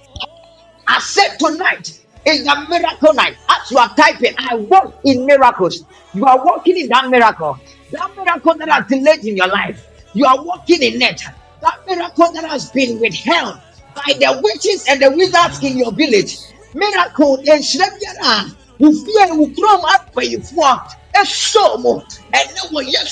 I said tonight is the miracle night. As you are typing, I walk in miracles. You are walking in that miracle. That miracle that has delayed in your life. You are walking in it. That miracle that has been withheld by the witches and the wizards in your village. Miracle in Shrebiara. Ufie ukrom apayifo. Esomo. And no one yes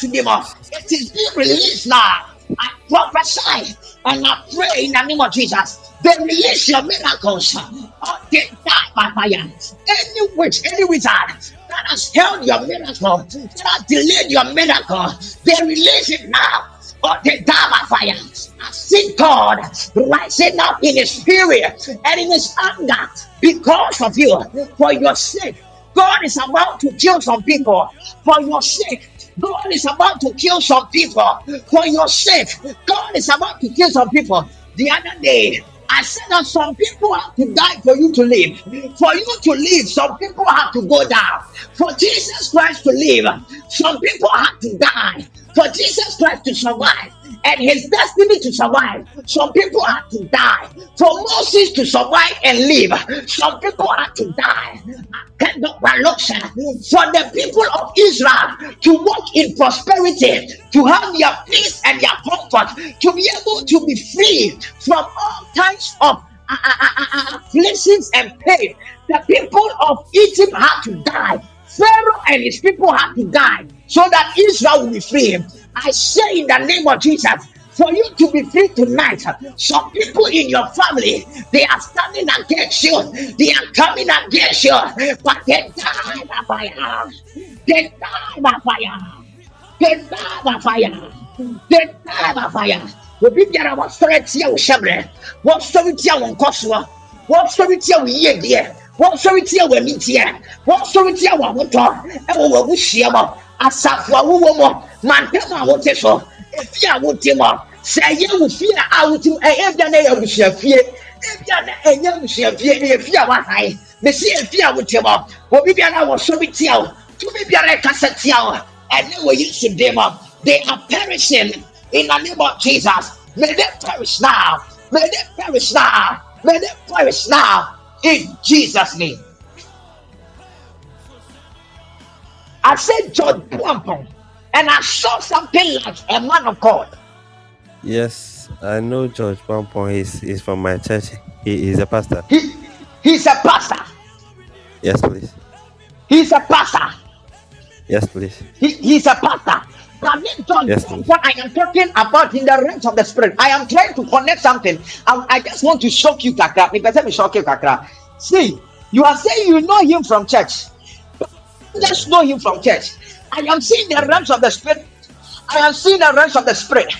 with him. It is being released now. I prophesy and I pray in the name of Jesus. They release your miracles. Or they die by fire. Any witch, any wizard that has held your miracle, that has delayed your miracle, they release it now. Or they die by fire. I see God rising up in his spirit and in his anger because of you, for your sake. God is about to kill some people for your sake. God is about to kill some people for your sake. God is about to kill some people. The other day, I said that some people have to die for you to live. For you to live, some people have to go down. For Jesus Christ to live, some people have to die. For Jesus Christ to survive and his destiny to survive, some people had to die. For Moses to survive and live, some people had to die. For the people of Israel to walk in prosperity, to have their peace and their comfort, to be able to be free from all kinds of uh, uh, uh, afflictions and pain, the people of Egypt had to die. Pharaoh and his people had to die so that Israel will be free. I say in the name of Jesus, for you to be free tonight, some people in your family they are standing against you, they are coming against you, but they die by fire. They die by fire. They die by fire. They die by fire. obi biara wɔsɔre tia wo hyɛbrɛ wɔsɔre tia wo nkɔsoɔ wɔsɔre tia wo yiedie wɔsɔre tia wo anigyeɛ wɔsɔre tia wo ahotɔ ɛwɔ wɔ abusua mu asafo a wowɔ mu mantam a wote so efi a wote mu sɛ ɛyɛ wo fie a wote mu ɛyɛ bia na ɛyɛ abusua fie ebia na ɛnyɛ abusua fie na efi a wahae besi efi a wote mu obi biara wɔsɔre tia wo tumi biara ɛkasa tia wo ɛne wɔ yesu dim they are perishing in the name of Jesus. May they perish now. May they perish now. May they perish now. In Jesus' name. I said George Plumpon, and I saw something like a man of God. Yes, I know George Pampon. He's, he's from my church. He, he's a pastor. He, he's a pastor. Yes, please. He's a pastor. Yes, please. He, he's a pastor. But then, John, Yes, please. what I am talking about in the realms of the spirit, I am trying to connect something. I, I just want to shock you, Kakra. Me me shock you, Kakra. See, you are saying you know him from church. Just know him from church. I am seeing the realms of the spirit. I am seeing the realms of the spirit.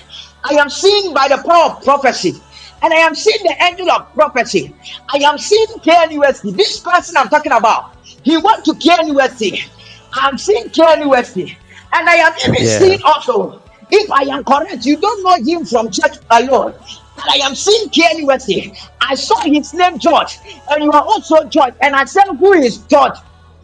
I am seeing by the power of prophecy. And I am seeing the angel of prophecy. I am seeing KNUST. This person I'm talking about, he went to KNUST. I'm seeing KNUST. And I am even Yeah. seeing also, if I am correct, you don't know him from church alone. But I am seeing KNUST. I saw his name George, and you are also George. And I said, Who is George?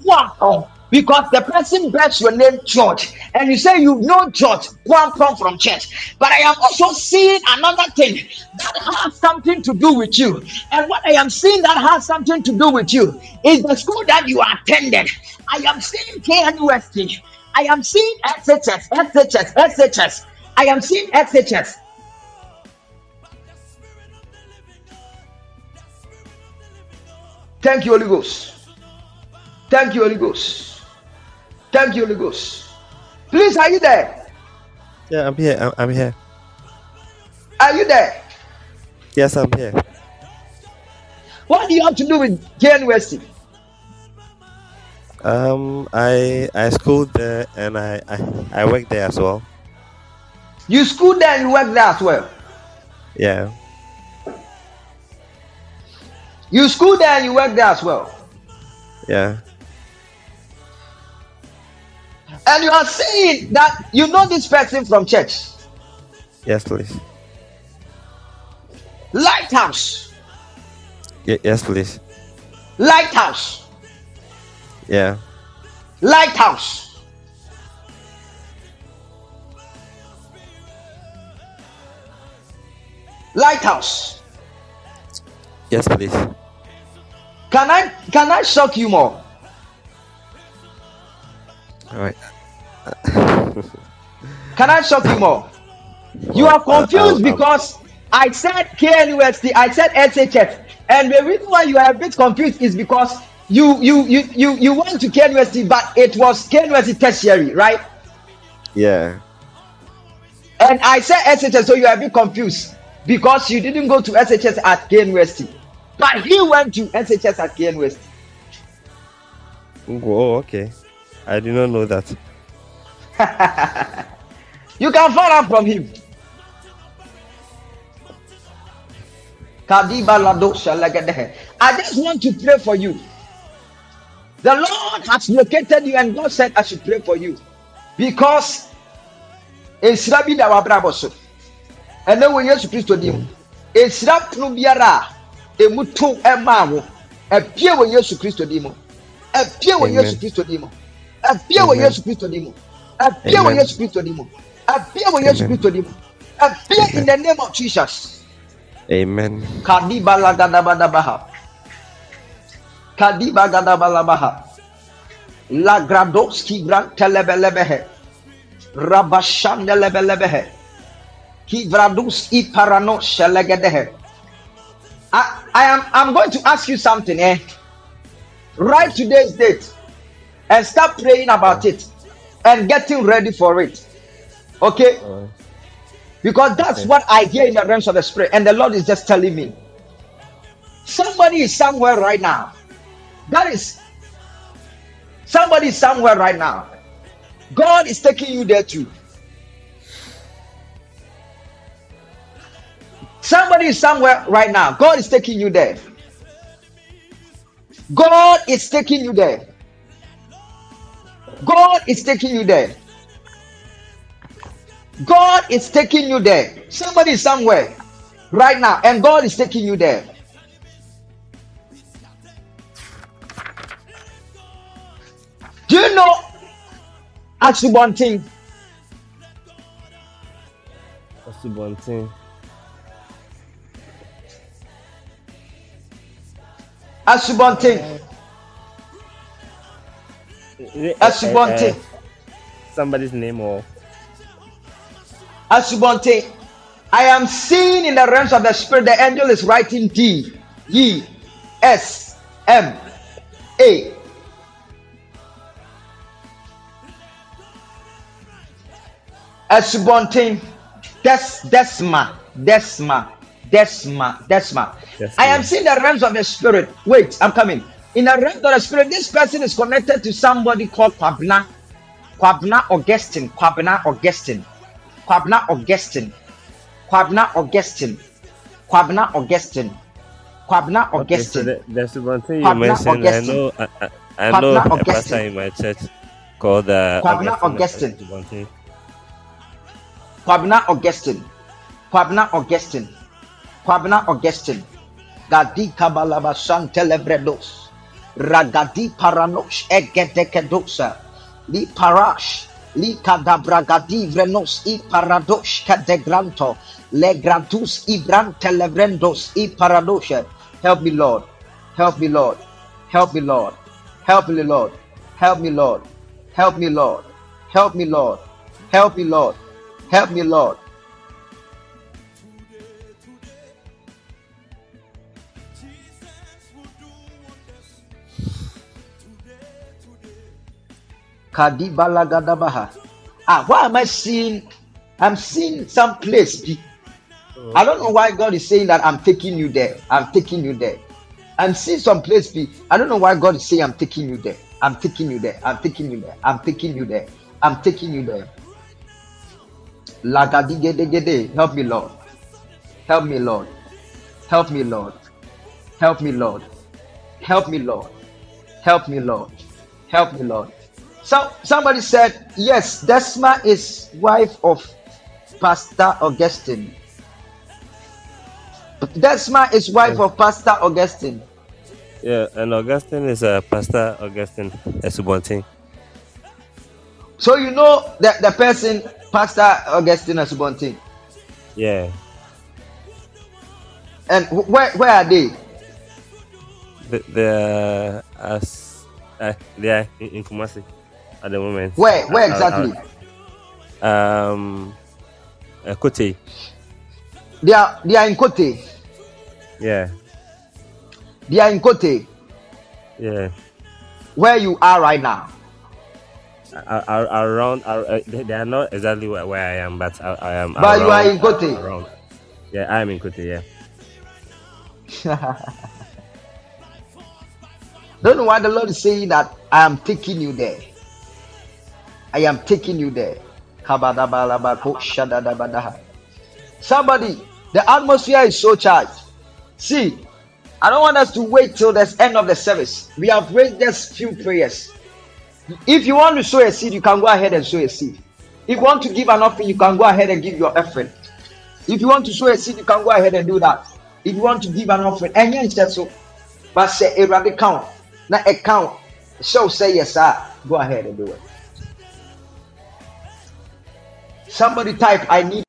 Wow. Because the person bears your name George, and you say you know George, one come from church. But I am also seeing another thing that has something to do with you. And what I am seeing that has something to do with you is the school that you attended. I am seeing KNUST. I am seeing SHS, SHS, SHS. I am seeing SHS. Thank you, Holy Ghost. Thank you, Holy Ghost. Thank you, Holy Ghost. Please, are you there? Yeah, I'm here. I'm, I'm here. Are you there? Yes, I'm here. What do you have to do with KNUST? Um, I I schooled there and I I, I work there as well. You school there and you work there as well. Yeah. You school there and you work there as well. Yeah. And you are saying that you know this person from church. Yes, please. Lighthouse. Y- yes, please. Lighthouse. Yeah. Lighthouse. Lighthouse. Yes, please. Can I can I shock you more? All right. Can I shock you more? You are confused because I said KNUST, I said SHS, and the reason why you are a bit confused is because you you you you you went to KNUST, but it was KNUST tertiary, right? Yeah. And I said SHS, so you are a bit confused because you didn't go to SHS at KNUST, but he went to SHS at KNUST. Oh, okay. I did not know that. You can find out from him. I just want to pray for you. The Lord has located you, and God said, I should pray for you because esira bi da wabrabɔ so ɛnɛ wɔ yesu kristo dim esira pono biara a emu to ɛmaa wo ɛpie wɔ yesu kristo dim ɛpie wɔ Amen. yesu kristo dim ɛpie wɔ Amen. yesu kristo ɛpie wɔ Amen. yesu kristo dim ɛpie wɔ yesu Amen. kristo dim ɛpie in the name of jesus. Amen. Kadiba lagadabadabaha. Kadiba gadabalabaha. Lagradoski gran telebelebehe. Rabashan Rabashandelebelebehe. Kivradus iparano shelegedehe. I, I am I'm going to ask you something, eh? Write today's date and start praying about it and getting ready for it. Okay? Uh, Because that's Okay. what I hear in the realms of the spirit, and the Lord is just telling me. Somebody is somewhere right now. That is somebody is somewhere right now. God is taking you there too. Somebody is somewhere right now. God is taking you there. God is taking you there. God is taking you there. God is taking you there. Somebody somewhere right now, and God is taking you there. Do you know Achubonting? Osubontin. Achubonting. Eh, eh, eh, Somebody's name or Asubonte. I am seeing in the realms of the spirit, the angel is writing D, E, S, M, A. Asubonting. Des, Desma, Desma, Desma, Desma. Desma. I am seeing the realms of the spirit. Wait, I'm coming. In the realms of the spirit, this person is connected to somebody called Kwabna. Kwabna Augustine. Kwabna Augustine. Kwabna Augustine. Kwabna Augustine. Kwabna Augustine. Kwabna Okay, so Augustine. the, the Subontin you Kwabna mentioned, I know, I, I, know a Augustine. pastor in my church called uh, Kwabna Augustine. Asubontin. Kwabna Augustine. Kwabna Augustine. Kwabna Augustine. Gadi kabalaba santelebredos. Ragadi paranosh egedekedosa. Li parash. Li kadabragadi vrenos i paradosh kadegranto. Le grantus i brantelevrendos i paradoshe. Help me, Lord. Help me, Lord. Help me, Lord. Help me, Lord. Help me, Lord. Help me, Lord. Help me, Lord. Help me, Lord. Help me, Lord. Kadibalagadabaha. Ah, why am I seeing? I'm seeing some place. I don't know why God is saying that I'm taking you there. I'm taking you there. I'm seeing some place. I don't know why God is saying I'm taking you there. I'm taking you there. I'm taking you there. I'm taking you there. I'm taking you there. Lagadigedegede. Help me, Lord. Help me, Lord. Help me, Lord. Help me, Lord. Help me, Lord. Help me, Lord. Help me, Lord. So somebody said, yes, Desma is wife of Pastor Augustine. Desma is wife of Pastor Augustine. Yeah, and Augustine is uh, Pastor Augustine Asubonteng. So you know that the person, Pastor Augustine Asubonteng. Yeah. And where where are they? The, the uh, as uh, they are in, in Kumasi at the moment. Where where exactly? um, uh, Kotei. They are they are in Kotei. Yeah, They are in Kotei. yeah. Where you are right now. Ar- ar- around, ar- uh, they, are not exactly where, where I am, but I, I am. But you are in Kotei. Around. Yeah, I am in Kotei. Yeah. Don't know why the Lord is saying that I am taking you there. I am taking you there. Somebody, the atmosphere is so charged. See, I don't want us to wait till the end of the service. We have raised just few prayers. If you want to sow a seed, you can go ahead and sow a seed. If you want to give an offering, you can go ahead and give your offering. If you want to sow a seed, you can go ahead and do that. If you want to give an offering, and yes, so. But say a count, not a count. So say yes, sir. Go ahead and do it. Somebody type, I need.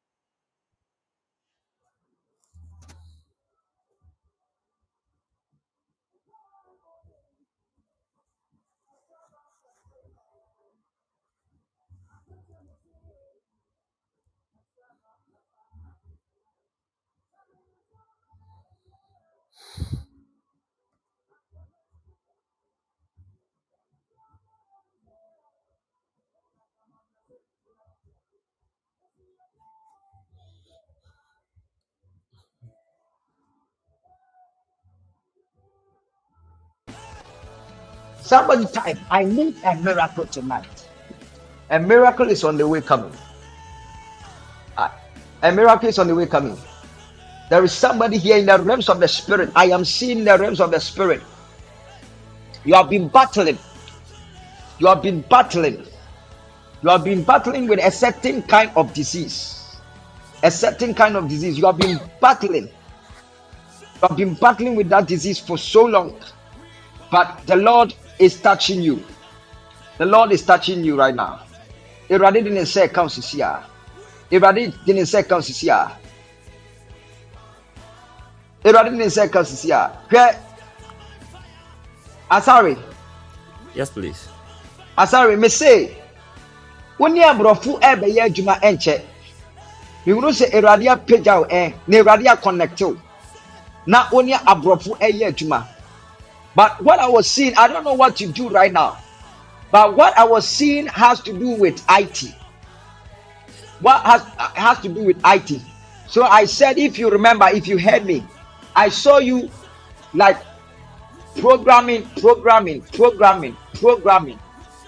Somebody type, I need a miracle tonight. A miracle is on the way coming. A miracle is on the way coming. There is somebody here in the realms of the spirit. I am seeing the realms of the spirit. You have been battling. You have been battling. You have been battling with a certain kind of disease. A certain kind of disease. You have been battling. You have been battling with that disease for so long. But the Lord is touching you. The Lord is touching you right now. Awurade de ne nsa ɛka wo sisi a. Awurade de ne nsa ɛka wo sisi a. Awurade de ne nsa ɛka wo sisi a. Hwɛ. Asare, Yes, please. asare, me se. Wo ne aborɔfo ɛbɛyɛ adwuma ɛnkyɛ. Mehunu sɛ Awurade apagya wo ɛn na Awurade akɔnɛkte wo. Na wo ne aborɔfo ɛyɛ adwuma. But what I was seeing, I don't know what you do right now. But what I was seeing has to do with IT. What has has to do with IT. So I said, if you remember, if you heard me, I saw you like programming, programming, programming, programming,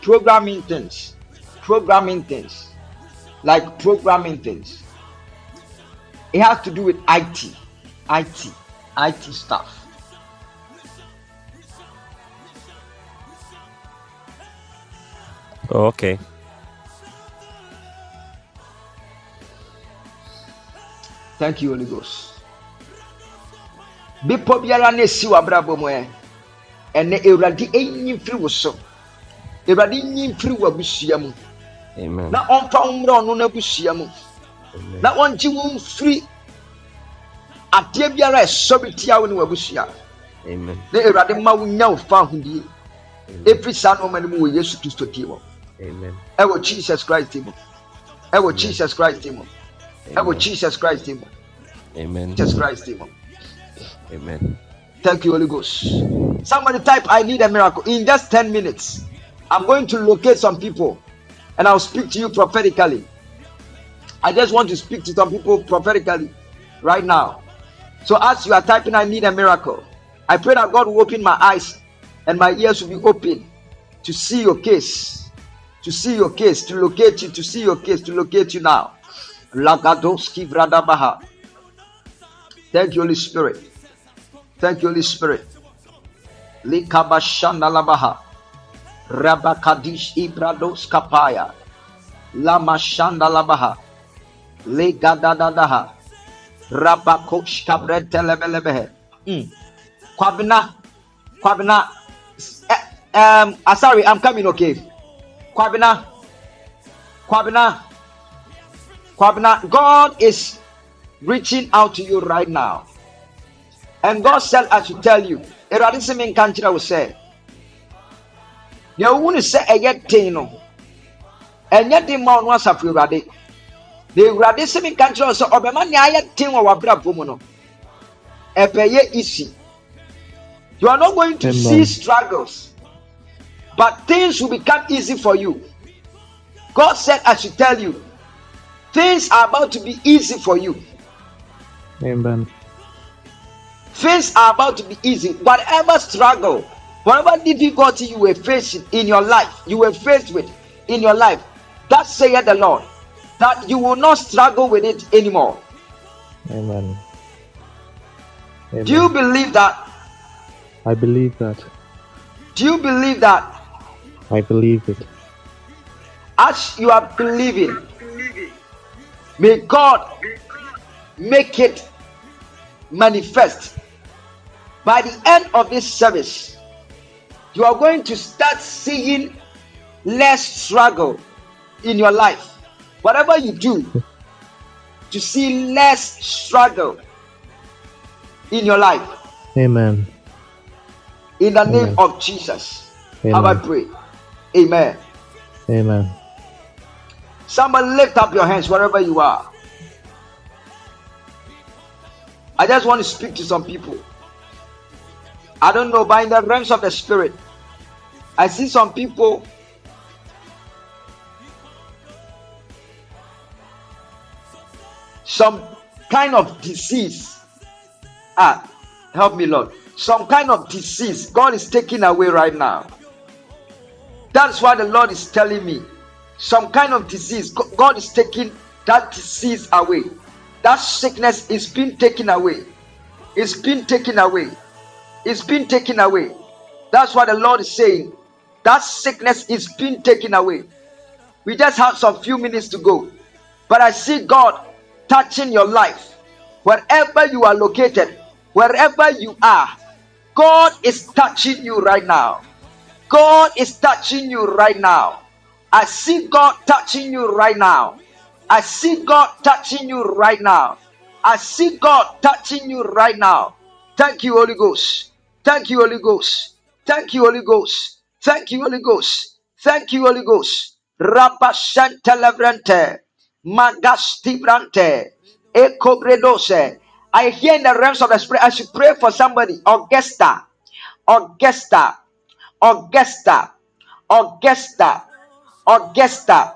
programming things, programming things, like programming things. It has to do with IT, IT, IT stuff. Okay. Thank you, Holy Ghost. Bepɔ biara na esi w'abrabɔ mu ɛ, ɛnɛ Awurade enyi mfiri wo so. Awurade nyi mfiri w'abusua mu. Amen. Na ɔmfa wo mmrɛ ɔno n'abusua mu. Amen. Na ɔngye wo mfiri adeɛ biara ɛsɔ bi tia wo ne w'abusua. Amen. Na Awurade ma wo nya wo fa ahodie. Efi saa nneɛma no mu wɔ Yesu Kristo tie mu. Amen. Ɛwɔ Jesus Christ mu. Ɛwɔ Jesus Christ. Ɛwɔ Amen. Jesus Christ mu. Amen. Jesus Christ mu. Amen. Thank you, Holy Ghost. Somebody type, I need a miracle. In just 10 minutes, I'm going to locate some people and I'll speak to you prophetically. I just want to speak to some people prophetically right now. So, as you are typing, I need a miracle. I pray that God will open my eyes and my ears will be open to see your case, to see your case, to locate you, to see your case, to locate you now. Lagadoski Vradabaha. Thank you, Holy Spirit. Thank you, Holy Spirit. Likabashanda labaha. Rabakadish ibrados kapaya. Lama shanda labaha. Legadadadaha. Rabakosh kabrete lebelebehe. Mm. Kwabina. Kwabina. Eh, um, uh, sorry, I'm coming, okay. Kwabina. Kwabina. Kwabina. God is reaching out to you right now. And God said, I should tell you, Erade sɛ menka nkyerɛ wo sɛ, nea wowu ne sɛ ɛyɛ den no, ɛnyɛ den ma ɔno asafo Awurade. Na Awurade sɛ menka nkyerɛ wo sɛ, ɔbɛma nea ayɛ den wɔ w'abrabɔ mu no, ɛbɛyɛ easy. You are not going to Amen. see struggles, but things will become easy for you. God said, I should tell you, things are about to be easy for you. Amen. Things are about to be easy. Whatever struggle, whatever difficulty you were facing in your life, you were faced with in your life, that saith the Lord, that you will not struggle with it anymore. Amen. Amen. Do you believe that? I believe that. Do you believe that? I believe it. As you are believing, may God make it manifest. By the end of this service, you are going to start seeing less struggle in your life. Whatever you do, to see less struggle in your life. Amen. In the name of Jesus. Have I Amen. Amen. Amen. Somebody lift up your hands wherever you are. I just want to speak to some people. I don't know, but in the realms of the spirit, I see some people. Some kind of disease. Ah, help me, Lord. Some kind of disease God is taking away right now. That's why the Lord is telling me some kind of disease. God is taking that disease away. That sickness is being taken away. It's been taken away. It's been taken away. That's what the Lord is saying. That sickness is being taken away. We just have some few minutes to go. But I see God touching your life. Wherever you are located, wherever you are, God is touching you right now. God is touching you right now. I see God touching you right now. I see God touching you right now. I see God touching you right now. Thank you, Holy Ghost. Thank you, Holy Ghost. Thank you, Holy Ghost. Thank you, Holy Ghost. Thank you, Holy Ghost. Rabashantelebrante. Magastibrante. Ekobredose. I hear in the realms of the spirit. I should pray for somebody. Augusta. Augusta. Augusta. Augusta. Augusta.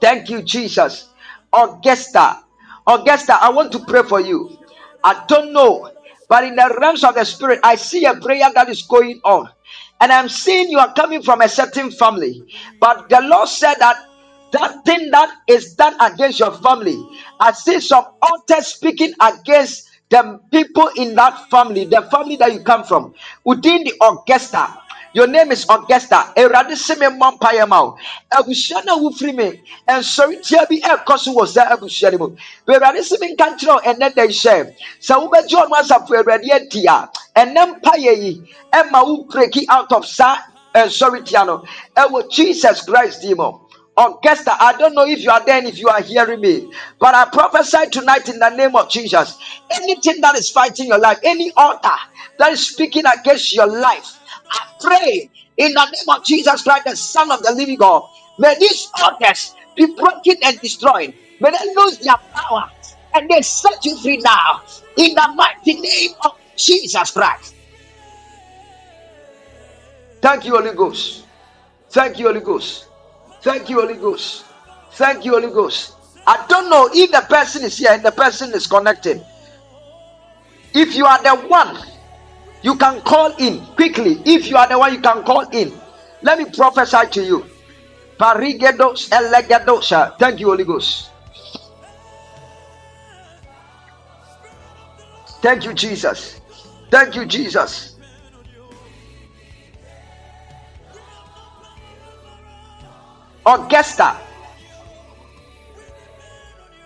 Thank you, Jesus. Augusta. Augusta, I want to pray for you. I don't know, but in the realms of the spirit, I see a prayer that is going on. And I'm seeing you are coming from a certain family. But the Lord said that that thing that is done against your family, I see some altars speaking against the people in that family, the family that you come from, within the Augusta. Your name is Augusta. Awurade se me mmɔ mpaeɛ ma wo. Abusua no a wofiri me, nsɔretia bi ɛrekɔ so wɔ saa abusua no mu. Awurade se me nka nkyerɛ wo ɛnnɛ da yi hyɛ. Sɛ wobɛgye ɔno asafo Awurade adi a, ɛnnɛ mpaeɛ yi ɛma wo breki out of saa nsɔretia no. Ɛwɔ Jesus Christ din mu. Augusta, I don't know if you are there and if you are hearing me, but I prophesy tonight in the name of Jesus. Anything that is fighting your life, any altar that is speaking against your life, I pray in the name of Jesus Christ, the Son of the living God. May these altars be broken and destroyed. May they lose their power and they set you free now in the mighty name of Jesus Christ. Thank you, Holy Ghost. Thank you, Holy Ghost. Thank you, Holy Ghost. Thank you, Holy Ghost. I don't know if the person is here and the person is connected. If you are the one, you can call in quickly. If you are the one, you can call in. Let me prophesy to you. Elegedosa. Thank you, Holy Ghost. Thank you, Jesus. Thank you, Jesus. Augusta.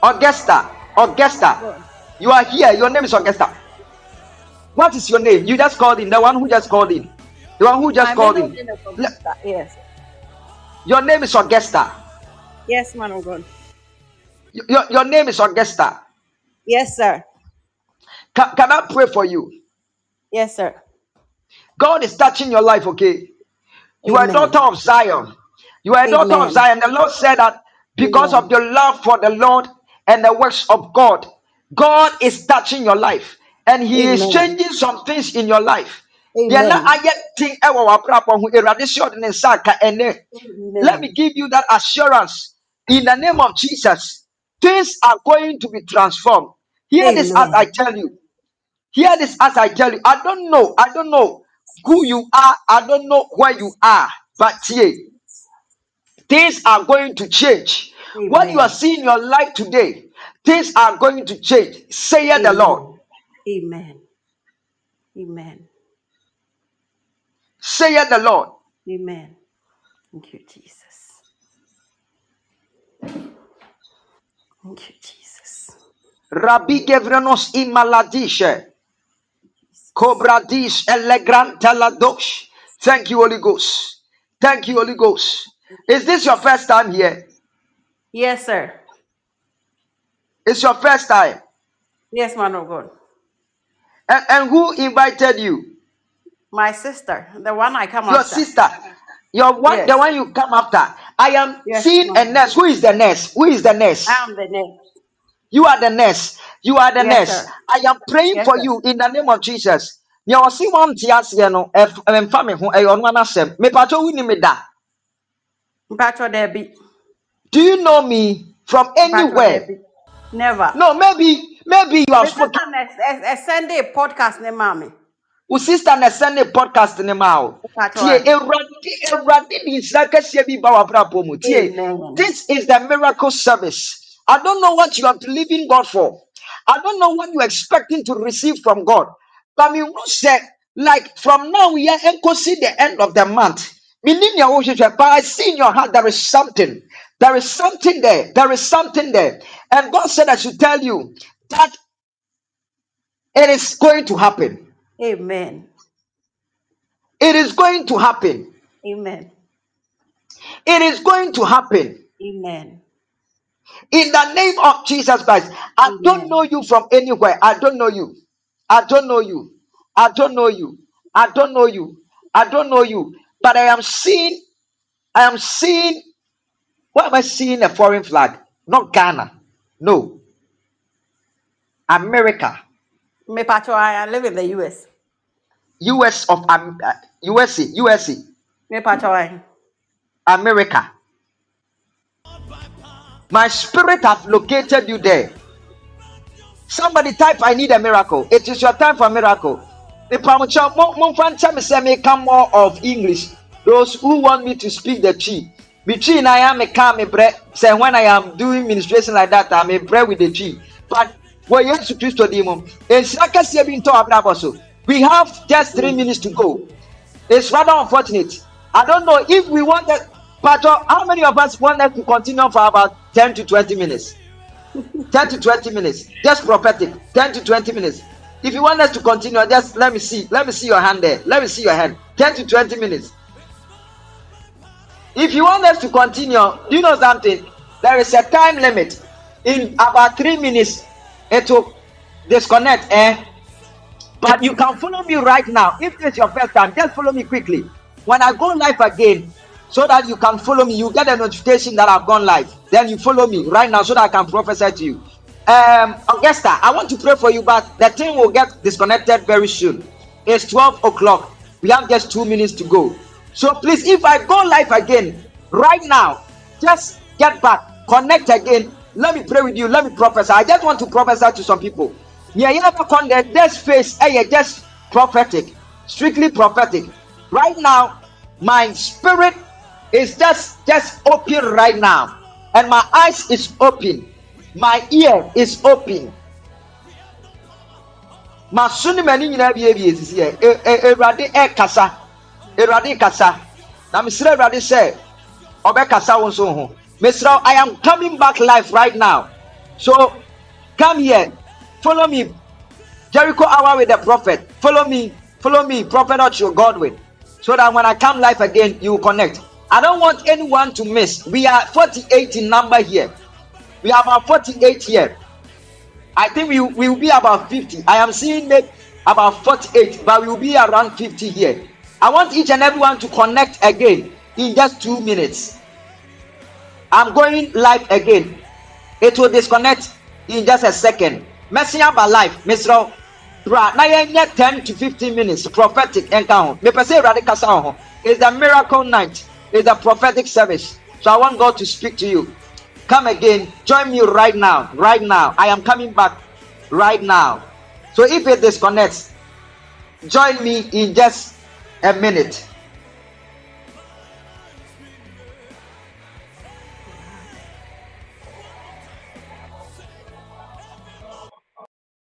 Augusta. Augusta. You are here. Your name is Augusta. What is your name? You just called in. The one who just called in. The one who just My called in. Augusta. Yes. Your name is Augusta. Yes, man of God. Your, your name is Augusta. Yes, sir. Can, can I pray for you? Yes, sir. God is touching your life, okay? You are a Amen. daughter of Zion. You are a daughter of Amen. Zion. The Lord said that because Amen. of your love for the Lord and the works of God, God is touching your life and He is Amen. changing some things in your life. Deɛ na Amen. ayɛ den ɛwɔ w'abrabɔ ho, Awurade sɛ ɔde ne nsa aka ɛnnɛ. Let Amen. me give you that assurance in the name of Jesus. Things are going to be transformed. Hear this as I Amen. tell you. Hear this as I tell you. I don't know. I don't know who you are. I don't know where you are. But here, things are going to change. What you are Amen. seeing in your life today, things are going to change. Say it the Lord. Amen. Amen. It the Lord. Amen. Thank you, Jesus. Thank you, Jesus. Rabbi Gevrenos imaladishe. Kobradis elegranta ladosh. Thank you, Holy Ghost. Thank you, Holy Ghost. Is this your first time here? Yes, sir. It's your first time. Yes, man of God. And, and who invited you? My sister, the one I come after. Your after. sister. Your one, the Yes. one you come after. I am Yes, seeing a nurse. Who is the nurse? Who is the nurse? I am the name. You are the nurse. You are the Yes, nurse. sir. I am praying Yes, for sir. you in the name of Jesus. Nea ɔse wɔn te aseɛ no, ɛf- ɛmfa me ho, ɛyɛ ɔno ara n'asɛm. Mepatwa wo ni me da. Mpacho Debbie. Do you know me from Mpacho anywhere? Debbie. Never. No, maybe, maybe you have sister spoken. a eh, eh, eh, Sunday podcast ne mami. Wo sister na send a podcast ne ma o. Tie, ai. Awurade, Awurade de nhyira kɛseɛ bi ba w'abrabɔ mu. Tie, this is the miracle service. I don't know what you are believing God for. I don't know what you are expecting to receive from God. But me who said, like from now we are see the end of the month. Meaning your own future, But I see in your heart there is something. There is something there. There is something there. And God said, I should tell you that it is going to happen. Amen. It is going to happen. Amen. It is going to happen. Amen. In the name of Jesus Christ. I don't know you from anywhere. I don't know you. I don't know you. I don't know you. I don't know you. I don't know you. But I am seeing, I am seeing, why am I seeing a foreign flag? Not Ghana. No. America. Me Pacho, I live in the US. US of um, uh, USA. USA. Me Pacho, I. America. My spirit have located you there. Somebody type, I need a miracle. It is your time for a miracle. Mepamucha, mo- momfa nkyɛ me sɛ meka more of English. Those who want me to speak the chi. Me chi na a meka me bre. Say when I am doing ministration like that, I'm a bre with the chi. Where Yesu Kristo di mu. Nsira bi ntɔ abrabɔ so. We have just three minutes to go. It's rather unfortunate. I don't know if we want that. Pastor, uh, how many of us want us to continue for about 10 to 20 minutes? 10 to 20 minutes. Just prophetic. 10 to 20 minutes. If you want us to continue, just let me see. Let me see your hand there. Let me see your hand. 10 to 20 minutes. If you want us to continue, do you know something? There is a time limit. In about three minutes, it will disconnect. Eh? But you can follow me right now. If this is your first time, just follow me quickly. When I go live again, so that you can follow me, you get a notification that I've gone live. Then you follow me right now so that I can prophesy to you. Um, Augusta, I want to pray for you, but the thing will get disconnected very soon. It's 12 o'clock. We have just two minutes to go. So please, if I go live again right now, just get back, connect again. Let me pray with you. Let me prophesy. I just want to prophesy to some people. Yeah, you never con the this face, eh, yeah, just prophetic, strictly prophetic. Right now, my spirit is just just open right now, and my eyes is open, my ear is open. maso ne m'ani nyinaa biebie sisi yɛ E- e- ɛkasa awurade kasa na mesrɛ awurade sɛ ɔbɛkasa wo nso ho wo, i am coming back live right now. So come here. Follow me. Jericho hour with the prophet. Follow me. Follow me. Prophet Ocho godwin. So that when i come live again you will connect. I don't want anyone to miss. We are 48 in number here. We are about 48 here. I think we we will be about 50. I am seeing maybe about 48, but we will be around 50 here. I want each and everyone to connect again in just two minutes. I'm going live again. It will disconnect in just a second. Messing up live, Mr. Bra, na yɛnyɛ 10 to 15 minutes. Prophetic encounter. awurade kasa wo it's a miracle night. It's a prophetic service. So i want god to speak to you. Come again. Join me right now. Right now. I am coming back right now. So if it disconnects join me in just a minute